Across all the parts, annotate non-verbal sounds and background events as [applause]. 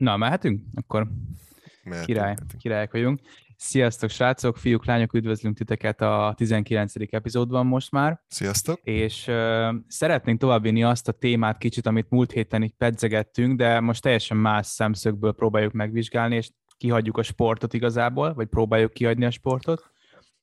Na, mehetünk? Akkor mehetünk, király, mehetünk. királyok vagyunk. Sziasztok, srácok, fiúk, lányok, üdvözlünk titeket a 19. epizódban most már. Sziasztok! És uh, szeretnénk továbbvinni azt a témát kicsit, amit múlt héten így pedzegettünk, de most teljesen más szemszögből próbáljuk megvizsgálni, és kihagyjuk a sportot igazából, vagy próbáljuk kihagyni a sportot.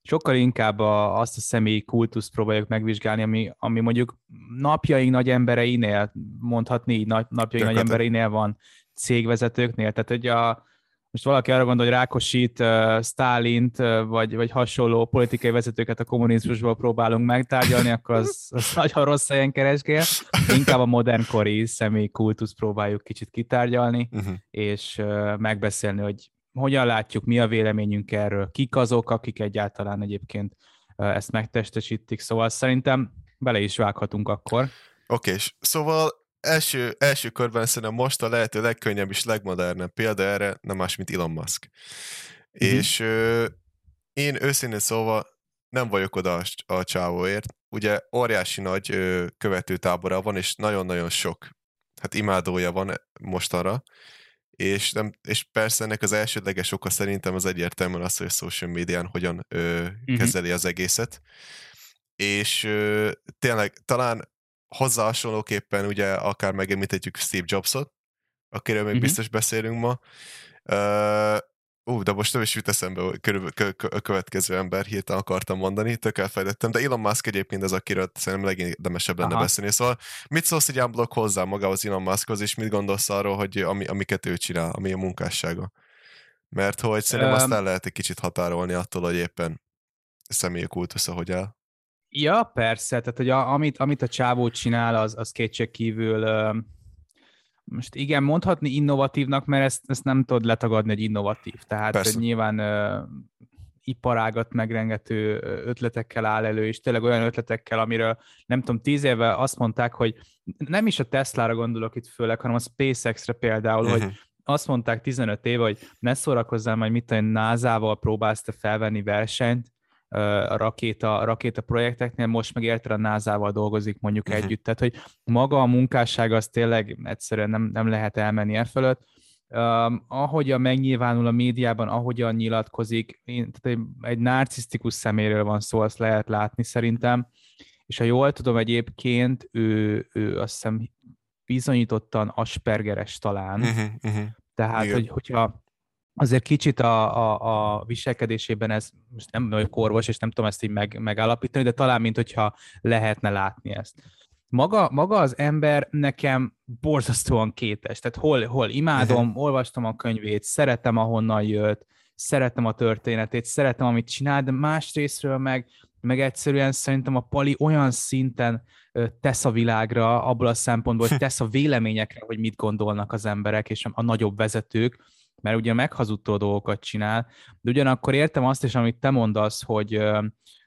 Sokkal inkább a, azt a személyi kultuszt próbáljuk megvizsgálni, ami, ami mondjuk napjaink nagy embereinél, mondhatni így, napjaink nagy embereinél van cégvezetőknél. Tehát, hogy a, most valaki arra gondol, hogy Rákosit, uh, Stálint, uh, vagy, vagy hasonló politikai vezetőket a kommunizmusból próbálunk megtárgyalni, akkor az, az nagyon rossz helyen keresgél. Inkább a modernkori személyi kultusz próbáljuk kicsit kitárgyalni, uh-huh. és uh, megbeszélni, hogy hogyan látjuk, mi a véleményünk erről, kik azok, akik egyáltalán egyébként uh, ezt megtestesítik. Szóval szerintem bele is vághatunk akkor. Oké, okay, szóval első, első körben szerintem most a lehető legkönnyebb és legmodernebb példa erre nem más, mint Elon Musk. Mm-hmm. És ö, én őszintén szóval nem vagyok oda a, a csávóért. Ugye óriási nagy ö, követőtábora van, és nagyon-nagyon sok hát imádója van mostanra, és, nem, és persze ennek az elsődleges oka szerintem az egyértelműen az, hogy a social médián hogyan ö, mm-hmm. kezeli az egészet. És ö, tényleg talán hozzá hasonlóképpen ugye akár megemlíthetjük Steve Jobsot, akiről még uh-huh. biztos beszélünk ma. Uh, Ú, de most nem is jut eszembe körülbelül a következő ember, hirtelen akartam mondani, tök elfejtettem, de Elon Musk egyébként az, akiről szerintem legérdemesebb lenne Aha. beszélni. Szóval mit szólsz egy unblock hozzá magához Elon Muskhoz, és mit gondolsz arról, hogy ami, amiket ő csinál, ami a munkássága? Mert hogy szerintem um, azt el lehet egy kicsit határolni attól, hogy éppen személyi kultusza hogy el. Ja, persze, tehát hogy a, amit, amit a csávó csinál, az, az kétség kívül most igen, mondhatni innovatívnak, mert ezt, ezt nem tudod letagadni, hogy innovatív. Tehát persze. nyilván uh, iparágat megrengető ötletekkel áll elő, és tényleg olyan ötletekkel, amiről nem tudom, tíz éve azt mondták, hogy nem is a Tesla-ra gondolok itt főleg, hanem a SpaceX-re például, uh-huh. hogy mhm. azt mondták 15 éve, hogy ne szórakozzál majd, mit a NASA-val próbálsz te felvenni versenyt, rakéta, rakéta projekteknél, most meg érted a NASA-val dolgozik mondjuk uh-huh. együtt, tehát hogy maga a munkásság az tényleg egyszerűen nem, nem lehet elmenni e fölött. Um, ahogyan megnyilvánul a médiában, ahogyan nyilatkozik, én, tehát egy, egy narcisztikus szeméről van szó, azt lehet látni szerintem, és ha jól tudom egyébként, ő, ő azt hiszem bizonyítottan aspergeres talán, uh-huh, uh-huh. tehát Igen. hogy, hogyha azért kicsit a, a, a viselkedésében ez, most nem vagyok orvos, és nem tudom ezt így meg, megállapítani, de talán, mint hogyha lehetne látni ezt. Maga, maga az ember nekem borzasztóan kétes, tehát hol, hol imádom, [laughs] olvastam a könyvét, szeretem, ahonnan jött, szeretem a történetét, szeretem, amit csinál, de másrésztről meg, meg egyszerűen szerintem a Pali olyan szinten tesz a világra, abból a szempontból, hogy [laughs] tesz a véleményekre, hogy mit gondolnak az emberek és a nagyobb vezetők, mert ugye meghazudtó dolgokat csinál, de ugyanakkor értem azt is, amit te mondasz, hogy,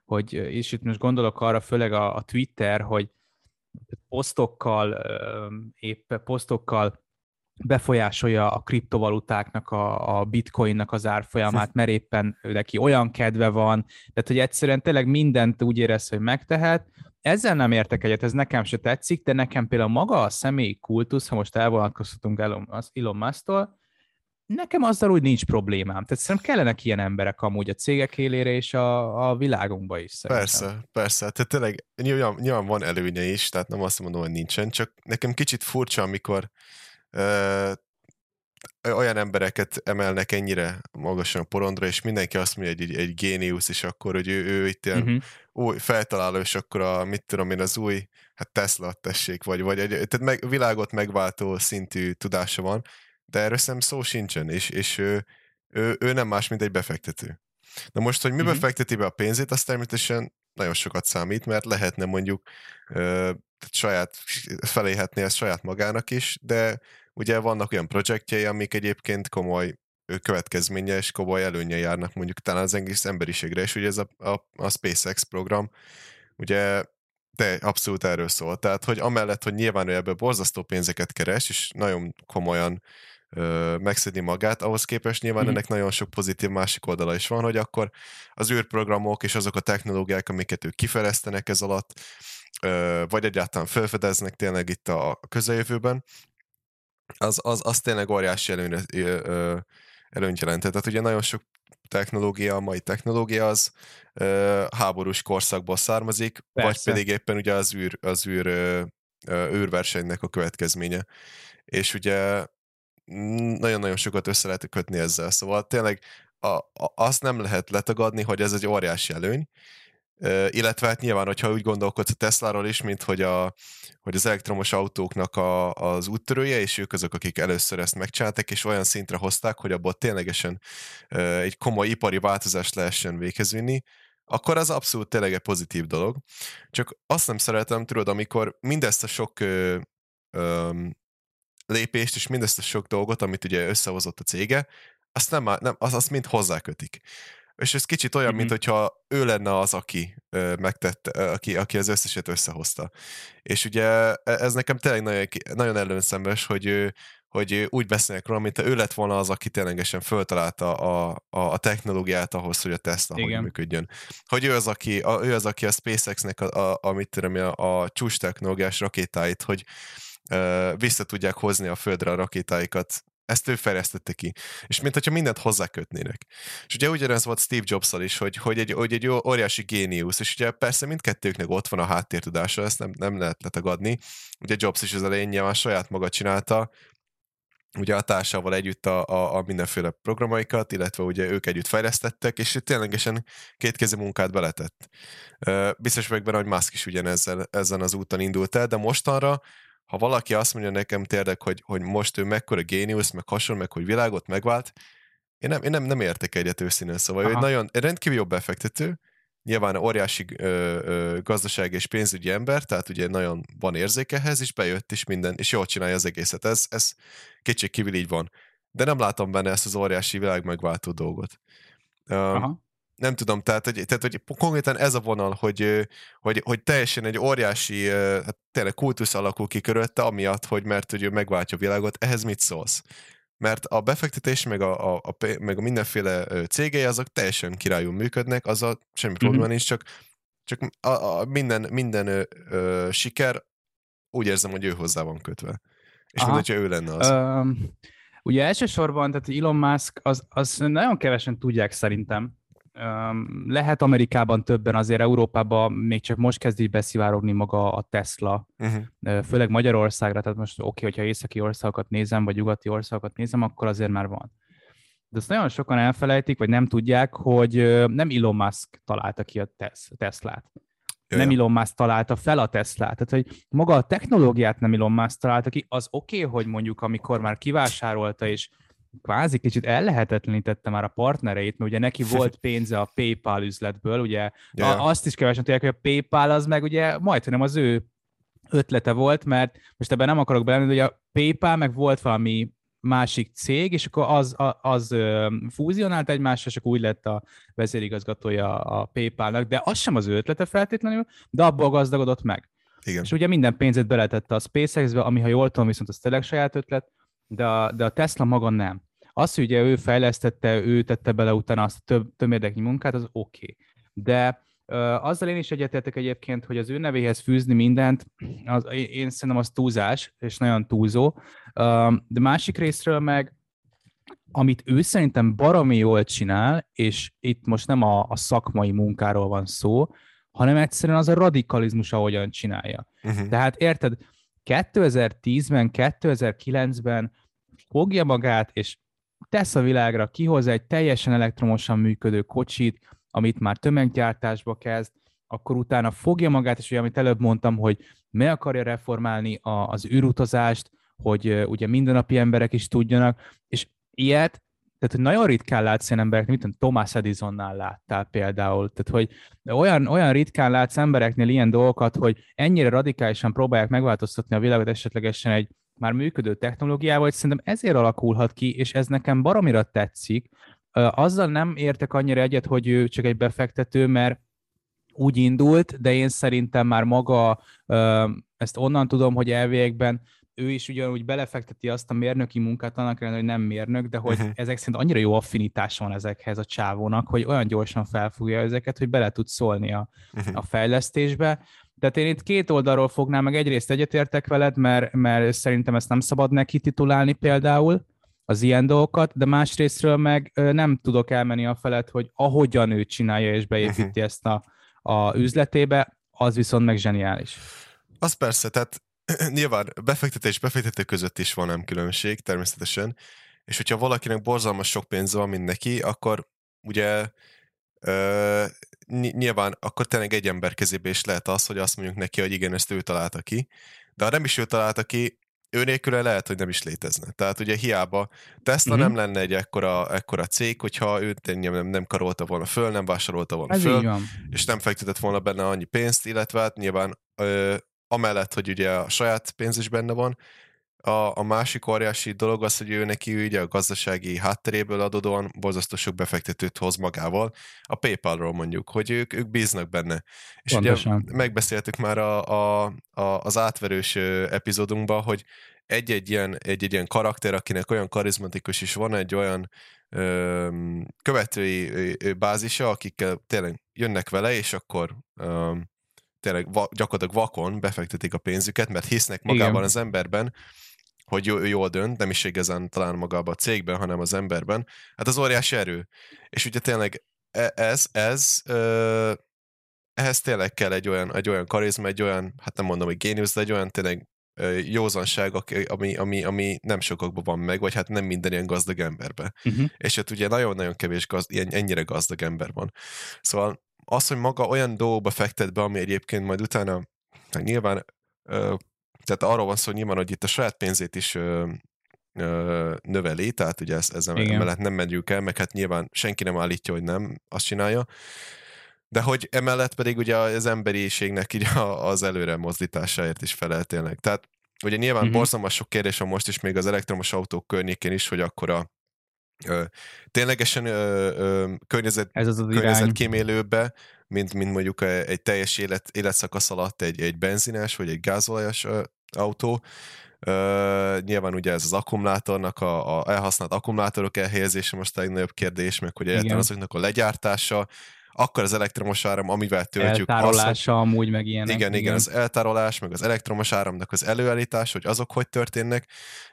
hogy és itt most gondolok arra, főleg a, a Twitter, hogy posztokkal, épp posztokkal befolyásolja a kriptovalutáknak, a, a bitcoinnak az árfolyamát, mert éppen neki olyan kedve van, tehát hogy egyszerűen tényleg mindent úgy érez, hogy megtehet. Ezzel nem értek egyet, ez nekem se tetszik, de nekem például maga a személyi kultusz, ha most elvonatkozhatunk Elon, Elon Musk-tól, nekem azzal úgy nincs problémám. Tehát szerintem kellenek ilyen emberek amúgy a cégek élére és a, a világunkba is szerintem. Persze, persze. Tehát tényleg nyilván, nyilván van előnye is, tehát nem azt mondom, hogy nincsen, csak nekem kicsit furcsa, amikor ö, olyan embereket emelnek ennyire magasan a porondra, és mindenki azt mondja, hogy egy, egy géniusz, és akkor, hogy ő, ő itt ilyen uh-huh. új feltaláló, és akkor a, mit tudom én, az új, hát Tesla tessék, vagy, vagy egy, tehát meg, világot megváltó szintű tudása van, de erről szerintem szó sincsen, és, és ő, ő, ő nem más, mint egy befektető. Na most, hogy mi mm-hmm. fekteti be a pénzét, az természetesen nagyon sokat számít, mert lehetne mondjuk ö, saját, feléhetné ezt saját magának is, de ugye vannak olyan projektjei, amik egyébként komoly következménye és komoly előnye járnak mondjuk talán az egész emberiségre, és ugye ez a, a, a SpaceX program, ugye de abszolút erről szól. Tehát, hogy amellett, hogy nyilván ő ebből borzasztó pénzeket keres, és nagyon komolyan ö, megszedni magát, ahhoz képest nyilván mm. ennek nagyon sok pozitív másik oldala is van, hogy akkor az űrprogramok és azok a technológiák, amiket ők kifejlesztenek ez alatt, ö, vagy egyáltalán felfedeznek tényleg itt a közeljövőben, az, az, az tényleg óriási előnyre, előnyt jelentett. Tehát ugye nagyon sok technológia, a mai technológia az ö, háborús korszakból származik, Persze. vagy pedig éppen ugye az űr, az űr ö, űrversenynek a következménye. És ugye nagyon-nagyon sokat össze lehet kötni ezzel. Szóval tényleg a, a, azt nem lehet letagadni, hogy ez egy óriási előny, illetve hát nyilván, hogyha úgy gondolkodsz a Tesláról is, mint hogy, a, hogy az elektromos autóknak a, az úttörője, és ők azok, akik először ezt megcsinálták, és olyan szintre hozták, hogy abból ténylegesen egy komoly ipari változást lehessen véghez vinni, akkor az abszolút tényleg egy pozitív dolog. Csak azt nem szeretem, tudod, amikor mindezt a sok ö, ö, lépést, és mindezt a sok dolgot, amit ugye összehozott a cége, azt nem, nem az, azt mind hozzákötik. És ez kicsit olyan, mm-hmm. mint hogyha ő lenne az, aki ö, megtette, aki, aki az összeset összehozta. És ugye e, ez nekem tényleg nagyon, nagyon előnszembes, hogy hogy úgy beszélnek róla, mint ő lett volna az, aki ténylegesen föltalálta a, a, a technológiát ahhoz, hogy a Tesla Igen. hogy működjön. Hogy ő az, aki a, ő az, aki a SpaceX-nek a, a, a, mit tudom, a, a csúcs technológiás rakétáit, hogy vissza tudják hozni a földre a rakétáikat ezt ő fejlesztette ki. És mint hogyha mindent hozzákötnének. És ugye ugyanez volt Steve jobs is, hogy, hogy, egy, hogy egy óriási géniusz, és ugye persze mindkettőknek ott van a háttértudása, ezt nem, nem lehet letagadni. Ugye Jobs is az elején nyilván saját maga csinálta, ugye a társával együtt a, a, a mindenféle programaikat, illetve ugye ők együtt fejlesztettek, és ténylegesen kétkezi munkát beletett. Biztos vagyok benne, hogy Musk is ugyanezzel ezen az úton indult el, de mostanra ha valaki azt mondja nekem tényleg, hogy, hogy most ő mekkora géniusz, meg hasonló, meg hogy világot megvált, én nem, én nem, nem értek egyet őszínűen, szóval Aha. ő egy nagyon, egy rendkívül jobb befektető, nyilván óriási ö, ö, gazdaság és pénzügyi ember, tehát ugye nagyon van érzékehez, és bejött is minden, és jól csinálja az egészet. Ez, ez kétség kívül így van. De nem látom benne ezt az óriási világ megváltó dolgot. Aha nem tudom, tehát hogy, tehát, hogy konkrétan ez a vonal, hogy, hogy, hogy teljesen egy óriási, hát tényleg kultusz alakul ki körülötte, amiatt, hogy mert hogy ő megváltja a világot, ehhez mit szólsz? Mert a befektetés, meg a, a, a, meg a mindenféle cégei, azok teljesen királyul működnek, az a semmi mm-hmm. probléma nincs, csak, csak a, a minden, minden ö, ö, siker úgy érzem, hogy ő hozzá van kötve. És mint hogyha ő lenne az. Um, ugye elsősorban, tehát Elon Musk, az, az nagyon kevesen tudják szerintem, lehet Amerikában többen, azért Európában még csak most kezd így beszivárogni maga a Tesla, uh-huh. főleg Magyarországra, tehát most oké, okay, hogyha északi országokat nézem, vagy nyugati országokat nézem, akkor azért már van. De azt nagyon sokan elfelejtik, vagy nem tudják, hogy nem Elon Musk találta ki a Teslát. Jaj. Nem Elon Musk találta fel a Teslát. Tehát, hogy maga a technológiát nem Elon Musk találta ki, az oké, okay, hogy mondjuk amikor már kivásárolta, és kvázi kicsit ellehetetlenítette már a partnereit, mert ugye neki volt pénze a PayPal üzletből, ugye yeah. azt is kevesen tudják, hogy a PayPal az meg ugye majdnem az ő ötlete volt, mert most ebben nem akarok belemenni, hogy a PayPal meg volt valami másik cég, és akkor az, az, az fúzionált egymásra, és akkor úgy lett a vezérigazgatója a PayPal-nak, de az sem az ő ötlete feltétlenül, de abból gazdagodott meg. Igen. És ugye minden pénzét beletette a SpaceX-be, ami ha jól tudom, viszont az tényleg saját ötlet, de a, de a Tesla maga nem. Az, hogy ugye ő fejlesztette, ő tette bele utána azt a több, több érdeknyi munkát, az oké. Okay. De uh, azzal én is egyetértek egyébként, hogy az ő nevéhez fűzni mindent, az, én szerintem az túlzás, és nagyon túlzó. Uh, de másik részről meg, amit ő szerintem baromi jól csinál, és itt most nem a, a szakmai munkáról van szó, hanem egyszerűen az a radikalizmus, ahogyan csinálja. Uh-huh. Tehát érted, 2010-ben, 2009-ben fogja magát, és tesz a világra, kihoz egy teljesen elektromosan működő kocsit, amit már tömeggyártásba kezd, akkor utána fogja magát, és ugye, amit előbb mondtam, hogy meg akarja reformálni a, az űrutazást, hogy ugye mindennapi emberek is tudjanak, és ilyet, tehát hogy nagyon ritkán látsz ilyen emberek, mint Thomas Edisonnál láttál például, tehát hogy olyan, olyan ritkán látsz embereknél ilyen dolgokat, hogy ennyire radikálisan próbálják megváltoztatni a világot esetlegesen egy már működő technológiával, hogy szerintem ezért alakulhat ki, és ez nekem baromira tetszik. Azzal nem értek annyira egyet, hogy ő csak egy befektető, mert úgy indult, de én szerintem már maga, ezt onnan tudom, hogy elvégekben ő is ugyanúgy belefekteti azt a mérnöki munkát, annak ellenére, hogy nem mérnök, de hogy uh-huh. ezek szerint annyira jó affinitás van ezekhez a csávónak, hogy olyan gyorsan felfogja ezeket, hogy bele tud szólni a, uh-huh. a fejlesztésbe, Tehát én itt két oldalról fognám, meg egyrészt egyetértek veled, mert, mert szerintem ezt nem szabad neki titulálni például, az ilyen dolgokat, de másrésztről meg nem tudok elmenni a felett, hogy ahogyan ő csinálja és beépíti uh-huh. ezt a, a üzletébe, az viszont meg zseniális. Az persze, tehát [clears throat] nyilván befektetés befektető között is van nem különbség, természetesen, és hogyha valakinek borzalmas sok pénz van, mint neki, akkor ugye ö, nyilván akkor tényleg egy ember kezébe is lehet az, hogy azt mondjuk neki, hogy igen, ezt ő találta ki, de ha nem is ő találta ki, ő nélküle lehet, hogy nem is létezne. Tehát ugye hiába Tesla mm-hmm. nem lenne egy ekkora, ekkora cég, hogyha őt nem, nem karolta volna föl, nem vásárolta volna Ez föl, és nem fektetett volna benne annyi pénzt, illetve hát nyilván ö, amellett, hogy ugye a saját pénz is benne van, a, a másik óriási dolog az, hogy ő neki ugye a gazdasági hátteréből adódóan borzasztó sok befektetőt hoz magával, a PayPal-ról mondjuk, hogy ők, ők bíznak benne. És Pontosan. ugye megbeszéltük már a, a, a, az átverős epizódunkban, hogy egy-egy ilyen, egy-egy ilyen karakter, akinek olyan karizmatikus is van, egy olyan ö, követői bázisa, akikkel tényleg jönnek vele, és akkor ö, tényleg va, gyakorlatilag vakon befektetik a pénzüket, mert hisznek magában Igen. az emberben, hogy jó, jól dönt, nem is igazán talán magában a cégben, hanem az emberben, hát az óriási erő. És ugye tényleg e, ez, ez ö, ehhez tényleg kell egy olyan, egy olyan karizma, egy olyan, hát nem mondom, hogy géniusz, de egy olyan tényleg józanság, ami, ami, ami nem sokakban van meg, vagy hát nem minden ilyen gazdag emberben. Uh-huh. És hát ugye nagyon-nagyon kevés gazd, ilyen, ennyire gazdag ember van. Szóval az, hogy maga olyan dolgokba fektet be, ami egyébként majd utána, hát nyilván ö, tehát arról van szó nyilván, hogy itt a saját pénzét is ö, ö, növeli, tehát ugye ez, ezzel Igen. emellett nem megyünk el, meg hát nyilván senki nem állítja, hogy nem azt csinálja, de hogy emellett pedig ugye az emberiségnek így az előre mozdításáért is felel tényleg. Tehát ugye nyilván uh-huh. borzalmas sok kérdés van most is még az elektromos autók környékén is, hogy akkor a ö, ténylegesen ö, ö, környezet, Ez az az környezetkímélőbe mint, mint mondjuk egy teljes élet, életszakasz alatt egy, egy benzines vagy egy gázolajos autó. Uh, nyilván ugye ez az akkumulátornak, a, a elhasznált akkumulátorok elhelyezése most a legnagyobb kérdés, meg hogy egyáltalán azoknak a legyártása, akkor az elektromos áram, amivel töltjük. Eltárolása azt, amúgy meg ilyenek. Igen, igen, igen, az eltárolás, meg az elektromos áramnak az előállítás, hogy azok hogy történnek,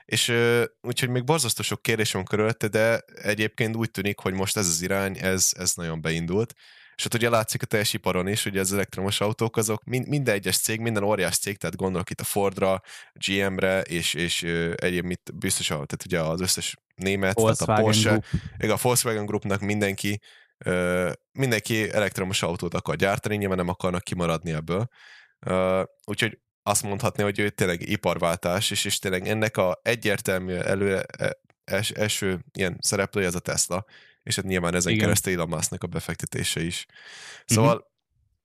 és úgyhogy még borzasztó sok kérdés van körülötte, de egyébként úgy tűnik, hogy most ez az irány, ez, ez nagyon beindult, és ott ugye látszik a teljes iparon is, hogy az elektromos autók azok mind, minden egyes cég, minden óriás cég, tehát gondolok itt a Fordra, GM-re, és, és egyéb mit biztos, tehát ugye az összes német, tehát a Porsche, Group. a Volkswagen Groupnak mindenki mindenki elektromos autót akar gyártani, nyilván nem akarnak kimaradni ebből. Úgyhogy azt mondhatni, hogy ő tényleg iparváltás, és, és tényleg ennek a egyértelmű előre e, es, első ilyen szereplője az a Tesla, és hát nyilván ezen Igen. keresztül Elon Musknak a befektetése is. Szóval uh-huh.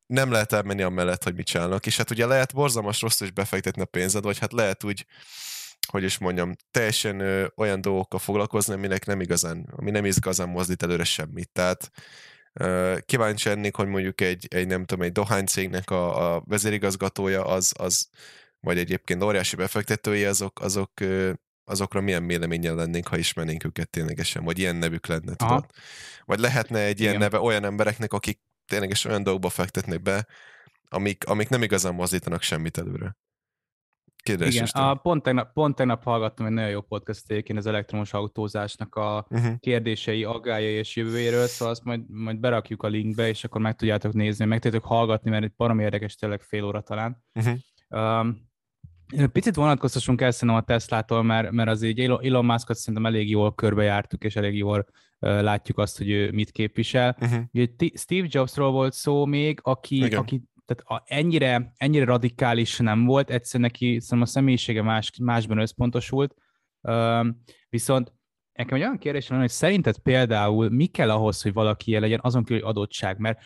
nem lehet elmenni amellett, hogy mit csinálnak, és hát ugye lehet borzalmas rossz is befektetni a pénzed, vagy hát lehet úgy, hogy is mondjam, teljesen ö, olyan dolgokkal foglalkozni, aminek nem igazán, ami nem igazán mozdít előre semmit. Tehát ö, kíváncsi ennék, hogy mondjuk egy, egy nem tudom, egy dohánycégnek a, a vezérigazgatója az, az vagy egyébként óriási befektetői, azok, azok ö, azokra milyen véleménnyel lennénk, ha ismernénk őket ténylegesen, vagy ilyen nevük lenne, Aha. tudod? Vagy lehetne egy ilyen Igen. neve olyan embereknek, akik ténylegesen olyan dolgokba fektetnek be, amik, amik nem igazán mozdítanak semmit előre. Kérdés Igen, a, pont, tegnap, pont tegnap hallgattam egy nagyon jó podcast én az elektromos autózásnak a uh-huh. kérdései, aggályai és jövőjéről, szóval azt majd, majd berakjuk a linkbe, és akkor meg tudjátok nézni, meg tudjátok hallgatni, mert egy param érdekes, tényleg fél óra talán. Uh-huh. Um, Picit vonatkoztassunk el szerintem a Teslától, mert, mert az így Elon Muskot szerintem elég jól körbejártuk, és elég jól uh, látjuk azt, hogy ő mit képvisel. Uh-huh. Ugye, Steve Jobsról volt szó még, aki, aki tehát a, ennyire, ennyire radikális nem volt, egyszerűen neki szerintem a személyisége más, másban összpontosult, uh, viszont nekem egy olyan kérdés van, hogy szerinted például mi kell ahhoz, hogy valaki ilyen legyen, azon kívül, hogy adottság, mert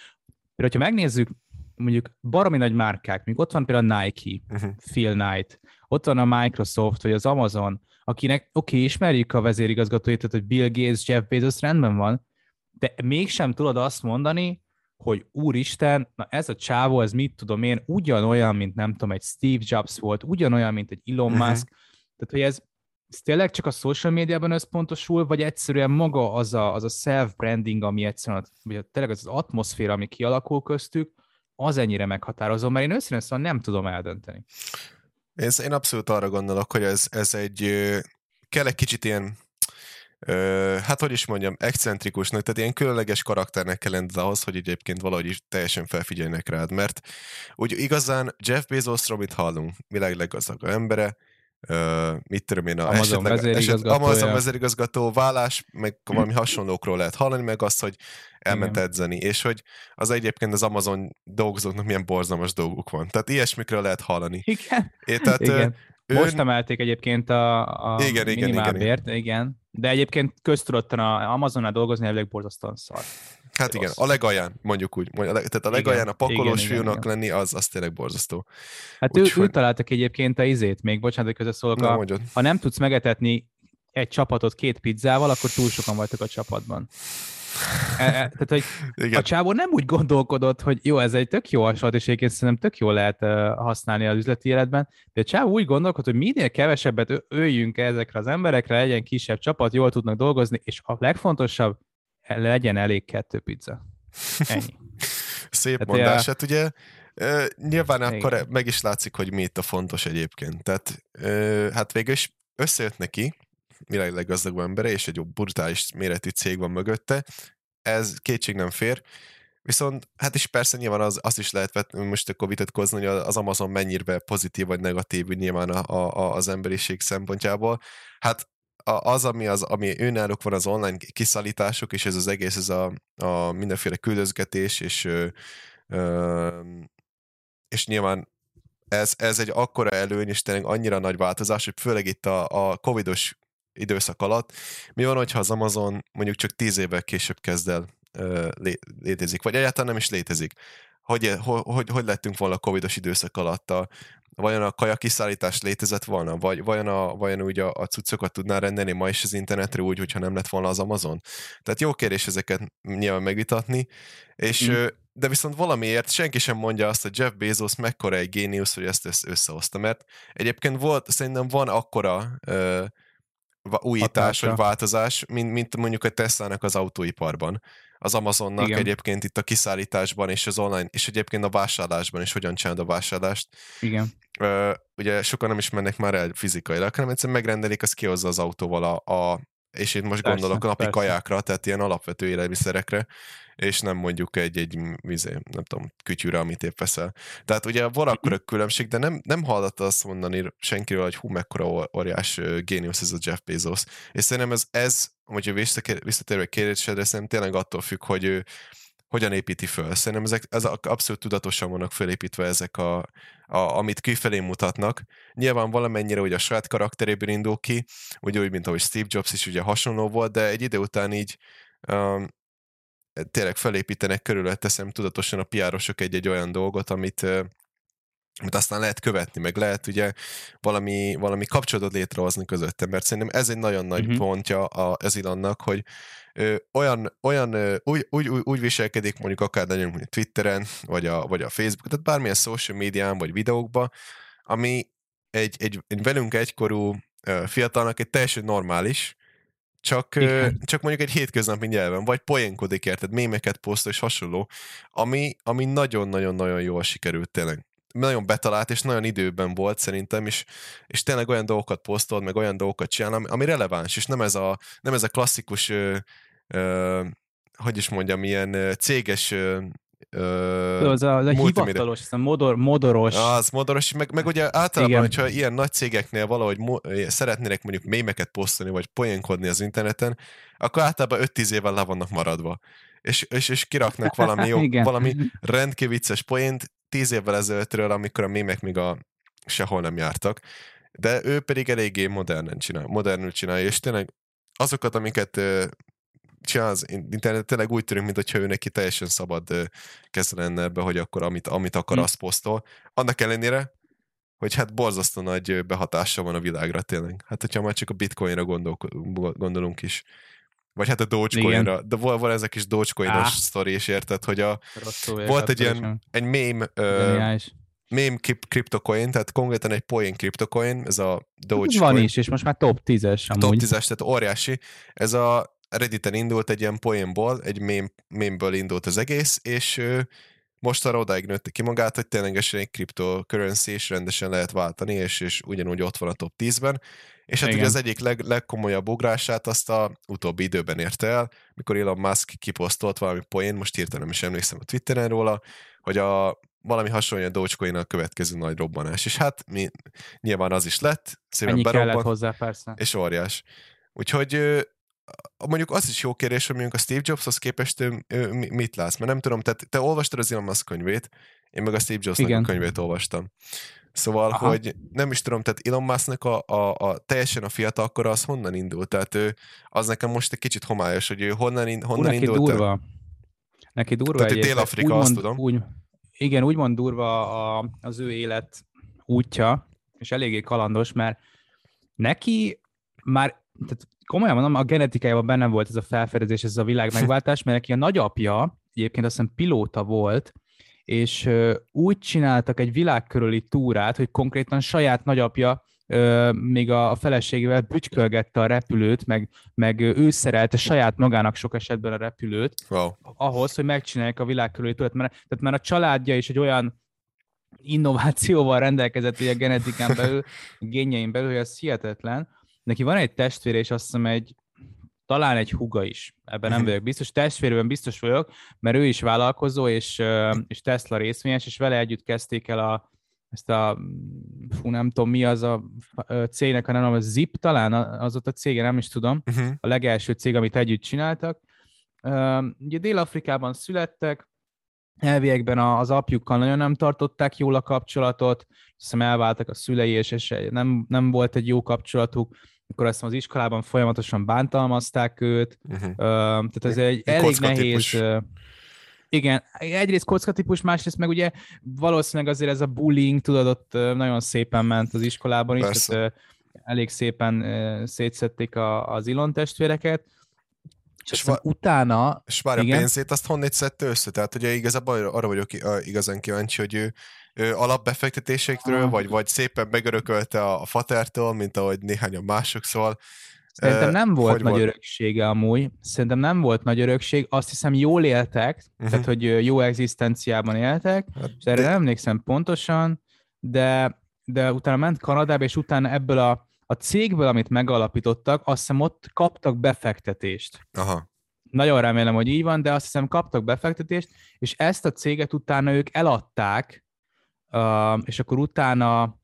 például, ha megnézzük mondjuk baromi nagy márkák, még ott van például a Nike, uh-huh. Phil Knight, ott van a Microsoft, vagy az Amazon, akinek, oké, okay, ismerjük a vezérigazgatóit, tehát hogy Bill Gates, Jeff Bezos rendben van, de mégsem tudod azt mondani, hogy úristen, na ez a csávó, ez mit tudom én, ugyanolyan, mint nem tudom, egy Steve Jobs volt, ugyanolyan, mint egy Elon uh-huh. Musk, tehát hogy ez, ez tényleg csak a social médiában összpontosul, vagy egyszerűen maga az a, az a self-branding, ami egyszerűen, vagy tényleg az, az atmoszféra, ami kialakul köztük, az ennyire meghatározó, mert én őszintén szóval nem tudom eldönteni. Én, én abszolút arra gondolok, hogy ez, ez egy, kell egy kicsit ilyen Ö, hát hogy is mondjam, excentrikusnak, tehát ilyen különleges karakternek kell lenned ahhoz, hogy egyébként valahogy is teljesen felfigyeljenek rád, mert úgy igazán Jeff Bezosról mit hallunk, világ leggazdagabb embere, uh, mit tudom én, a Amazon esetleg, vezérigazgató, eset, Amazon vezérigazgató, vállás, meg valami hasonlókról lehet hallani, meg azt, hogy elment Igen. edzeni, és hogy az egyébként az Amazon dolgozóknak milyen borzalmas dolguk van. Tehát ilyesmikről lehet hallani. Igen. É, tehát, Igen. Ő... Most emelték egyébként a, a igen, igen, igen, igen. igen. De egyébként köztudottan a Amazonnál dolgozni elég borzasztóan szar. Hát igen, a legalján, mondjuk úgy. Tehát a legalján a pakolós igen, fiúnak igen, lenni, az, az tényleg borzasztó. Hát úgy, ő, hogy... találtak egyébként a izét, még bocsánat, hogy közösszólok, a, ha nem tudsz megetetni egy csapatot két pizzával, akkor túl sokan vagytok a csapatban. E, e, tehát, hogy Igen. a csávó nem úgy gondolkodott, hogy jó, ez egy tök jó hasonlat, és egyébként szerintem tök jól lehet használni az üzleti életben, de a csávó úgy gondolkodott, hogy minél kevesebbet öljünk ezekre az emberekre, legyen kisebb csapat, jól tudnak dolgozni, és a legfontosabb, legyen elég kettő pizza. Ennyi. [laughs] Szép Tehát mondás. A... Hát ugye nyilván Igen. akkor meg is látszik, hogy mi itt a fontos egyébként. Tehát hát végül is összejött neki, világ leggazdagabb embere, és egy brutális méretű cég van mögötte, ez kétség nem fér, Viszont hát is persze nyilván az, azt is lehet vet, most akkor vitatkozni, hogy az Amazon mennyire pozitív vagy negatív nyilván a, a, az emberiség szempontjából. Hát az, ami, az, ami őnáluk van az online kiszállítások, és ez az egész, ez a, a mindenféle küldözgetés, és, ö, ö, és nyilván ez, ez egy akkora előny, és tényleg annyira nagy változás, hogy főleg itt a, a covidos időszak alatt. Mi van, hogyha az Amazon mondjuk csak tíz évvel később kezd el lé- létezik, vagy egyáltalán nem is létezik? Hogy, hogy, hogy lettünk volna a covidos időszak alatt? A, vajon a kaja kiszállítás létezett volna? Vagy vajon, a, vajon úgy a, a cuccokat tudná rendelni ma is az internetre úgy, hogyha nem lett volna az Amazon? Tehát jó kérdés ezeket nyilván megvitatni, és mm. de viszont valamiért senki sem mondja azt, hogy Jeff Bezos mekkora egy géniusz, hogy ezt, ezt összehozta, mert egyébként volt, szerintem van akkora uh, újítás Hatása. vagy változás, mint, mint mondjuk a Tesla-nak az autóiparban. Az Amazonnak Igen. egyébként itt a kiszállításban és az online, és egyébként a vásárlásban is hogyan csinálod a vásárlást. Igen. Uh, ugye sokan nem is mennek már el fizikailag, hanem egyszerűen megrendelik, az kihozza az autóval a, a és én most persze, gondolok a napi persze. kajákra, tehát ilyen alapvető élelmiszerekre, és nem mondjuk egy, egy vizé, nem tudom, kütyűre, amit épp veszel. Tehát ugye van akkor különbség, de nem, nem hallotta azt mondani senkiről, hogy hú, mekkora óriás géniusz ez a Jeff Bezos. És szerintem ez, ez hogyha visszatérve kérdésedre, szerintem tényleg attól függ, hogy ő hogyan építi föl. Szerintem ezek, ez abszolút tudatosan vannak felépítve ezek, a, a, amit kifelé mutatnak. Nyilván valamennyire ugye a saját karakteréből indul ki, ugye úgy, mint ahogy Steve Jobs is ugye hasonló volt, de egy idő után így um, tényleg felépítenek körülött, teszem tudatosan a piárosok egy-egy olyan dolgot, amit, amit aztán lehet követni, meg lehet ugye valami, valami kapcsolatot létrehozni közöttem, mert szerintem ez egy nagyon nagy uh-huh. pontja a, az Ilonnak, hogy ö, olyan, olyan ö, úgy, úgy, úgy, úgy viselkedik mondjuk akár nagyon mondjuk Twitteren, vagy a, vagy a Facebook, tehát bármilyen social médián, vagy videókban, ami egy, egy, egy velünk egykorú fiatalnak egy teljesen normális, csak, csak mondjuk egy hétköznapi nyelven, vagy poénkodik érted, mémeket posztol és hasonló, ami, ami nagyon-nagyon-nagyon jól sikerült tényleg. Nagyon betalált, és nagyon időben volt szerintem, és, és tényleg olyan dolgokat posztol, meg olyan dolgokat csinál, ami, ami releváns, és nem ez a, nem ez a klasszikus ö, ö, hogy is mondjam, ilyen céges Uh, az a, az a hivatalos, hiszem, modor, modoros. Az modoros, meg, meg ugye általában, Igen. hogyha ilyen nagy cégeknél valahogy mo- szeretnének mondjuk mémeket posztolni, vagy poénkodni az interneten, akkor általában 5-10 évvel le vannak maradva. És, és, és kiraknak valami jó, [laughs] valami rendkívül vicces poént 10 évvel ezelőttről, amikor a mémek még a sehol nem jártak. De ő pedig eléggé modernen csinál, modernül csinálja, és tényleg azokat, amiket csinál az internet, tényleg úgy tűnik, mintha ő neki teljesen szabad keze lenne ebbe, hogy akkor amit, amit akar, hm. azt posztol. Annak ellenére, hogy hát borzasztó nagy behatása van a világra tényleg. Hát, hogyha már csak a bitcoinra gondol, gondolunk is. Vagy hát a Dogecoinra. De van, van ezek is Dogecoinos ah. sztori is, érted, hogy a, volt egy ilyen, egy uh, meme kriptocoin, tehát konkrétan egy poén kriptocoin, ez a Dogecoin. Van is, és most már top 10-es amúgy. Top 10-es, tehát óriási. Ez a Redditen indult egy ilyen poénból, egy meme, meme indult az egész, és most arra odáig nőtte ki magát, hogy ténylegesen egy cryptocurrency és rendesen lehet váltani, és, és ugyanúgy ott van a top 10-ben, és hát Igen. ugye az egyik leg, legkomolyabb ugrását azt a utóbbi időben érte el, mikor Elon Musk kiposztolt valami poén, most hirtelen is emlékszem a Twitteren róla, hogy a valami hasonló a dogecoin a következő nagy robbanás. És hát mi, nyilván az is lett, szépen Ennyi berobban, kellett hozzá, persze. És óriás. Úgyhogy mondjuk az is jó kérdés, hogy mondjuk a Steve Jobshoz képest ő, ő mit látsz, mert nem tudom, te, te olvastad az Elon Musk könyvét, én meg a Steve Jobs a könyvét olvastam. Szóval, Aha. hogy nem is tudom, tehát Elon Musknak a, a, a teljesen a fiatalkora az honnan indult? Tehát ő, az nekem most egy kicsit homályos, hogy ő honnan, in, honnan Neki indult? durva. Neki durva Tehát Dél-Afrika, azt tudom. Úgy, igen, úgymond durva a, az ő élet útja, és eléggé kalandos, mert neki már, tehát komolyan mondom, a genetikájában benne volt ez a felfedezés, ez a világ megváltás, mert neki a nagyapja, egyébként azt hiszem pilóta volt, és úgy csináltak egy világkörüli túrát, hogy konkrétan saját nagyapja még a feleségével bütykölgette a repülőt, meg, meg ő szerelte saját magának sok esetben a repülőt, wow. ahhoz, hogy megcsinálják a világkörüli túrát. Mert, tehát már a családja is egy olyan innovációval rendelkezett a genetikán belül, [laughs] a génjein belül, hogy ez hihetetlen. Neki van egy testvére, és azt hiszem egy, talán egy huga is. Ebben nem mhm. vagyok biztos. Testvérben biztos vagyok, mert ő is vállalkozó, és, és Tesla részvényes, és vele együtt kezdték el a, ezt a, fú, nem tudom mi az a cégnek, hanem a Zip talán, az ott a cége, nem is tudom, uh-huh. a legelső cég, amit együtt csináltak. Ugye Dél-Afrikában születtek, elviekben az apjukkal nagyon nem tartották jól a kapcsolatot, hiszem elváltak a szülei, és, és nem, nem volt egy jó kapcsolatuk, akkor azt az iskolában folyamatosan bántalmazták őt, uh-huh. tehát ez egy elég nehéz... Igen, egyrészt kockatípus, másrészt meg ugye valószínűleg azért ez a bullying, tudod, ott nagyon szépen ment az iskolában is, tehát elég szépen szétszették a, az Ilon testvéreket, és, és va- utána... És várj, a pénzét azt honnét szedte össze? Tehát ugye igazából arra vagyok igazán kíváncsi, hogy ő alapbefektetésekről, ah. vagy, vagy szépen megörökölte a, a fatertől, mint ahogy néhányan mások, szóval Szerintem nem volt hogy nagy volt? öröksége amúgy. Szerintem nem volt nagy örökség. Azt hiszem jól éltek, uh-huh. tehát hogy jó egzisztenciában éltek, hát, és erre de... nem emlékszem pontosan, de, de utána ment Kanadába, és utána ebből a, a cégből, amit megalapítottak, azt hiszem ott kaptak befektetést. Aha. Nagyon remélem, hogy így van, de azt hiszem kaptak befektetést, és ezt a céget utána ők eladták, uh, és akkor utána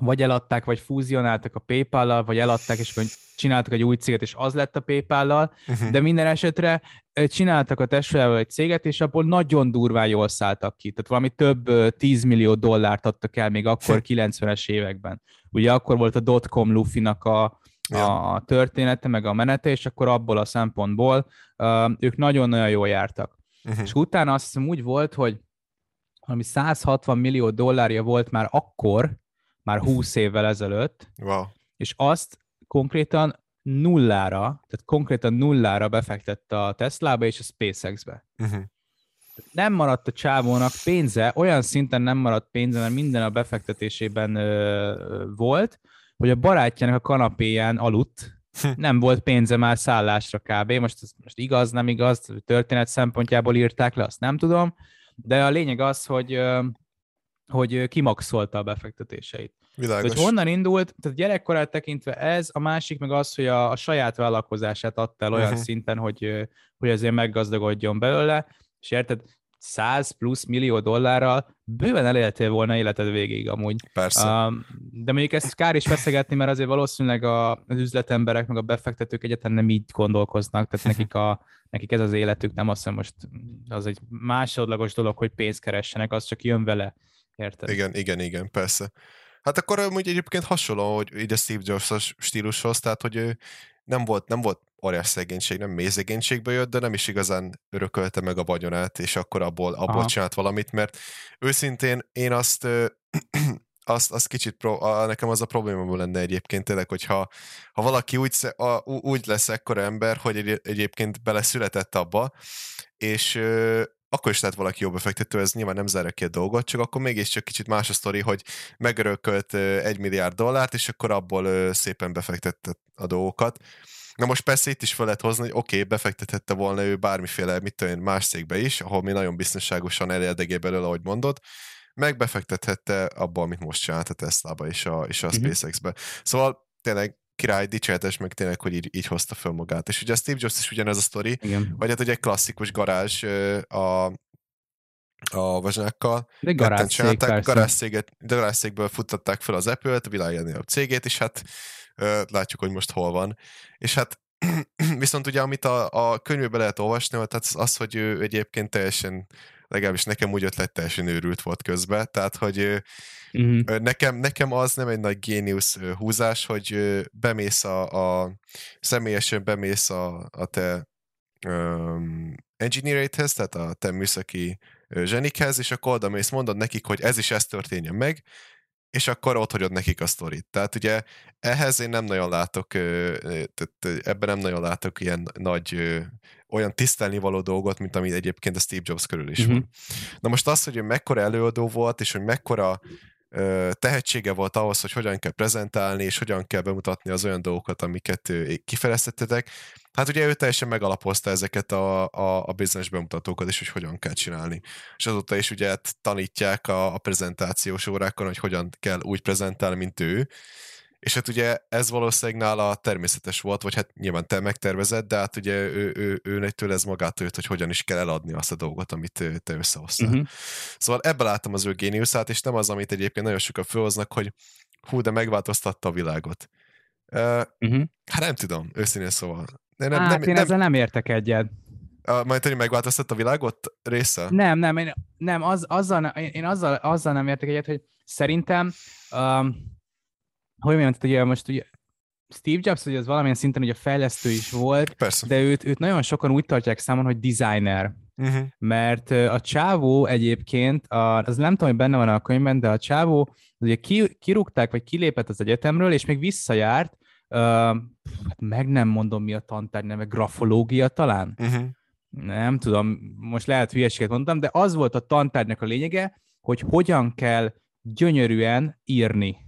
vagy eladták, vagy fúzionáltak a PayPal-lal, vagy eladták, és akkor csináltak egy új céget, és az lett a PayPal-lal, uh-huh. de minden esetre csináltak a testvérával egy céget, és abból nagyon durván jól szálltak ki. Tehát valami több 10 millió dollárt adtak el még akkor [laughs] 90-es években. Ugye akkor volt a dotcom lufinak a, ja. a története, meg a menete, és akkor abból a szempontból uh, ők nagyon-nagyon jól jártak. Uh-huh. És utána azt hiszem úgy volt, hogy valami 160 millió dollárja volt már akkor, már 20 évvel ezelőtt, wow. és azt konkrétan nullára, tehát konkrétan nullára befektette a Teslába és a SpaceX-be. Uh-huh. Nem maradt a csávónak pénze, olyan szinten nem maradt pénze, mert minden a befektetésében ö, volt, hogy a barátjának a kanapéján aludt, hm. nem volt pénze már szállásra kb. Most, most igaz, nem igaz, történet szempontjából írták le, azt nem tudom, de a lényeg az, hogy hogy kimaxolta a befektetéseit. Világos. Hogy honnan indult, tehát gyerekkorát tekintve ez, a másik meg az, hogy a, a saját vállalkozását adta el olyan uh-huh. szinten, hogy, hogy azért meggazdagodjon belőle, és érted, 100 plusz millió dollárral bőven eléltél volna életed végig amúgy. Persze. Um, de mondjuk ezt kár is feszegetni, mert azért valószínűleg a, az üzletemberek, meg a befektetők egyáltalán nem így gondolkoznak, tehát [laughs] nekik, a, nekik ez az életük, nem azt hiszem most az egy másodlagos dolog, hogy pénzt keressenek, az csak jön vele. Érted? Igen, igen, igen, persze. Hát akkor úgy egyébként hasonló, hogy így a Steve Jobs stílushoz, tehát hogy ő nem volt, nem volt óriás szegénység, nem mély szegénységbe jött, de nem is igazán örökölte meg a vagyonát, és akkor abból, abból csinált valamit, mert őszintén én azt [clears throat] azt, azt kicsit, pro, a, nekem az a probléma lenne egyébként tényleg, hogyha ha valaki úgy, a, úgy lesz ekkora ember, hogy egy, egyébként beleszületett abba, és akkor is lehet valaki jó befektető, ez nyilván nem zárja ki a dolgot, csak akkor mégiscsak kicsit más a sztori, hogy megörökölt egy milliárd dollárt, és akkor abból szépen befektette a dolgokat. Na most persze itt is fel lehet hozni, hogy oké, okay, befektethette volna ő bármiféle, mit tudom más cégbe is, ahol mi nagyon biztonságosan elérdegé belőle, ahogy mondod, meg befektethette abba, amit most csinált a Tesla-ba és a, és a uh-huh. SpaceX-be. Szóval tényleg király, dicséretes, meg tényleg, hogy így, így hozta föl magát. És ugye a Steve Jobs is ugyanez a sztori, Igen. vagy hát ugye egy klasszikus garázs a, a vazsnákkal. De garázszék, garázszéget, garázszékből futtatták fel az Apple-t, a világ cégét, és hát látjuk, hogy most hol van. És hát [clears throat] viszont ugye, amit a, a könyvben lehet olvasni, tehát az, hogy ő egyébként teljesen legalábbis nekem úgy ötlet teljesen őrült volt közben, tehát hogy uh-huh. nekem, nekem az nem egy nagy géniusz húzás, hogy bemész a, a személyesen bemész a, a te um, engineeréthez, tehát a te műszaki zsenikhez, és akkor oda mész, mondod nekik, hogy ez is ez történjen meg, és akkor ott hagyod nekik a sztorit. Tehát ugye ehhez én nem nagyon látok, ebben nem nagyon látok ilyen nagy, olyan tisztelni való dolgot, mint ami egyébként a Steve Jobs körül is uh-huh. van. Na most az, hogy ő mekkora előadó volt, és hogy mekkora tehetsége volt ahhoz, hogy hogyan kell prezentálni, és hogyan kell bemutatni az olyan dolgokat, amiket kifejeztettetek. Hát ugye ő teljesen megalapozta ezeket a, a, a business bemutatókat is, hogy hogyan kell csinálni. És azóta is ugye tanítják a, a prezentációs órákon, hogy hogyan kell úgy prezentálni, mint ő. És hát ugye ez valószínűleg nála természetes volt, vagy hát nyilván te megtervezed, de hát ugye ő, ő, ő, ő tőle ez magától jött, hogy hogyan is kell eladni azt a dolgot, amit te összehoztál. Uh-huh. Szóval ebből láttam az ő géniuszát, és nem az, amit egyébként nagyon sokan fölhoznak, hogy hú, de megváltoztatta a világot. Uh, uh-huh. Hát nem tudom, őszintén szóval. Nem, hát nem, én nem, ezzel nem értek egyet. Uh, majd hogy megváltoztatta a világot része? Nem, nem, én, nem az, azzal, én azzal, azzal nem értek egyet, hogy szerintem um, hogy mondjam, ugye most ugye Steve Jobs, ugye az valamilyen szinten ugye fejlesztő is volt, Persze. de őt, őt nagyon sokan úgy tartják számon, hogy designer. Uh-huh. Mert a csávó egyébként, a, az nem tudom, hogy benne van a könyvben, de a csávó ugye ki, kirúgták, vagy kilépett az egyetemről, és még visszajárt, uh, hát meg nem mondom, mi a tantár neve, grafológia talán? Uh-huh. Nem tudom, most lehet hülyeséget mondtam, de az volt a tantárnak a lényege, hogy hogyan kell gyönyörűen írni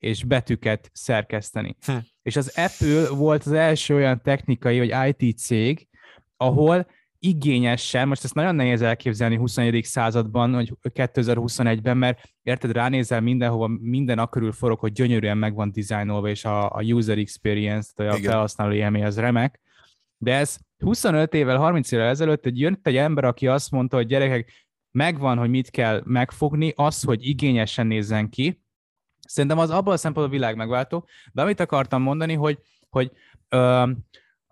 és betűket szerkeszteni. Hm. És az Apple volt az első olyan technikai, vagy IT cég, ahol igényesen, most ezt nagyon nehéz elképzelni 21. században, vagy 2021-ben, mert érted, ránézel mindenhova, minden akörül forog, hogy gyönyörűen meg van dizájnolva, és a, a user experience, a Igen. felhasználó élmény az remek. De ez 25 évvel, 30 évvel ezelőtt egy, jött egy ember, aki azt mondta, hogy gyerekek, megvan, hogy mit kell megfogni, az, hogy igényesen nézzen ki, Szerintem az abban a szempontból világ megváltó, de amit akartam mondani, hogy, hogy ö,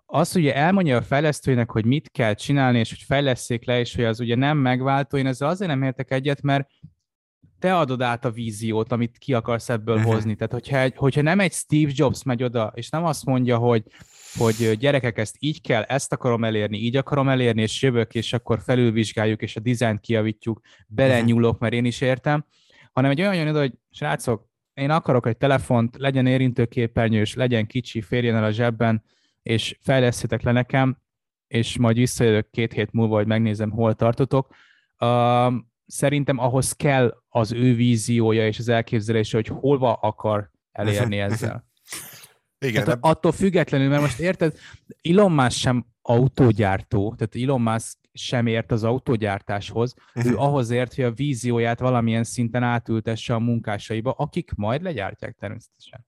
az ugye elmondja a fejlesztőinek, hogy mit kell csinálni, és hogy fejleszék le, és hogy az ugye nem megváltó, én ezzel azért nem értek egyet, mert te adod át a víziót, amit ki akarsz ebből uh-huh. hozni. Tehát, hogyha, egy, hogyha nem egy Steve Jobs megy oda, és nem azt mondja, hogy, hogy gyerekek, ezt így kell, ezt akarom elérni, így akarom elérni, és jövök, és akkor felülvizsgáljuk, és a dizájnt kiavítjuk, belenyúlok, mert én is értem, hanem egy olyan jön oda, hogy srácok, én akarok egy telefont, legyen érintőképernyős, legyen kicsi, férjen el a zsebben, és fejleszthetek le nekem, és majd visszajövök két hét múlva, hogy megnézem, hol tartotok. Uh, szerintem ahhoz kell az ő víziója és az elképzelése, hogy holva akar elérni ezzel. Igen. Tehát attól függetlenül, mert most érted, Elon Musk sem autógyártó, tehát Elon Musk sem ért az autógyártáshoz, ő [laughs] ahhoz ért, hogy a vízióját valamilyen szinten átültesse a munkásaiba, akik majd legyártják természetesen.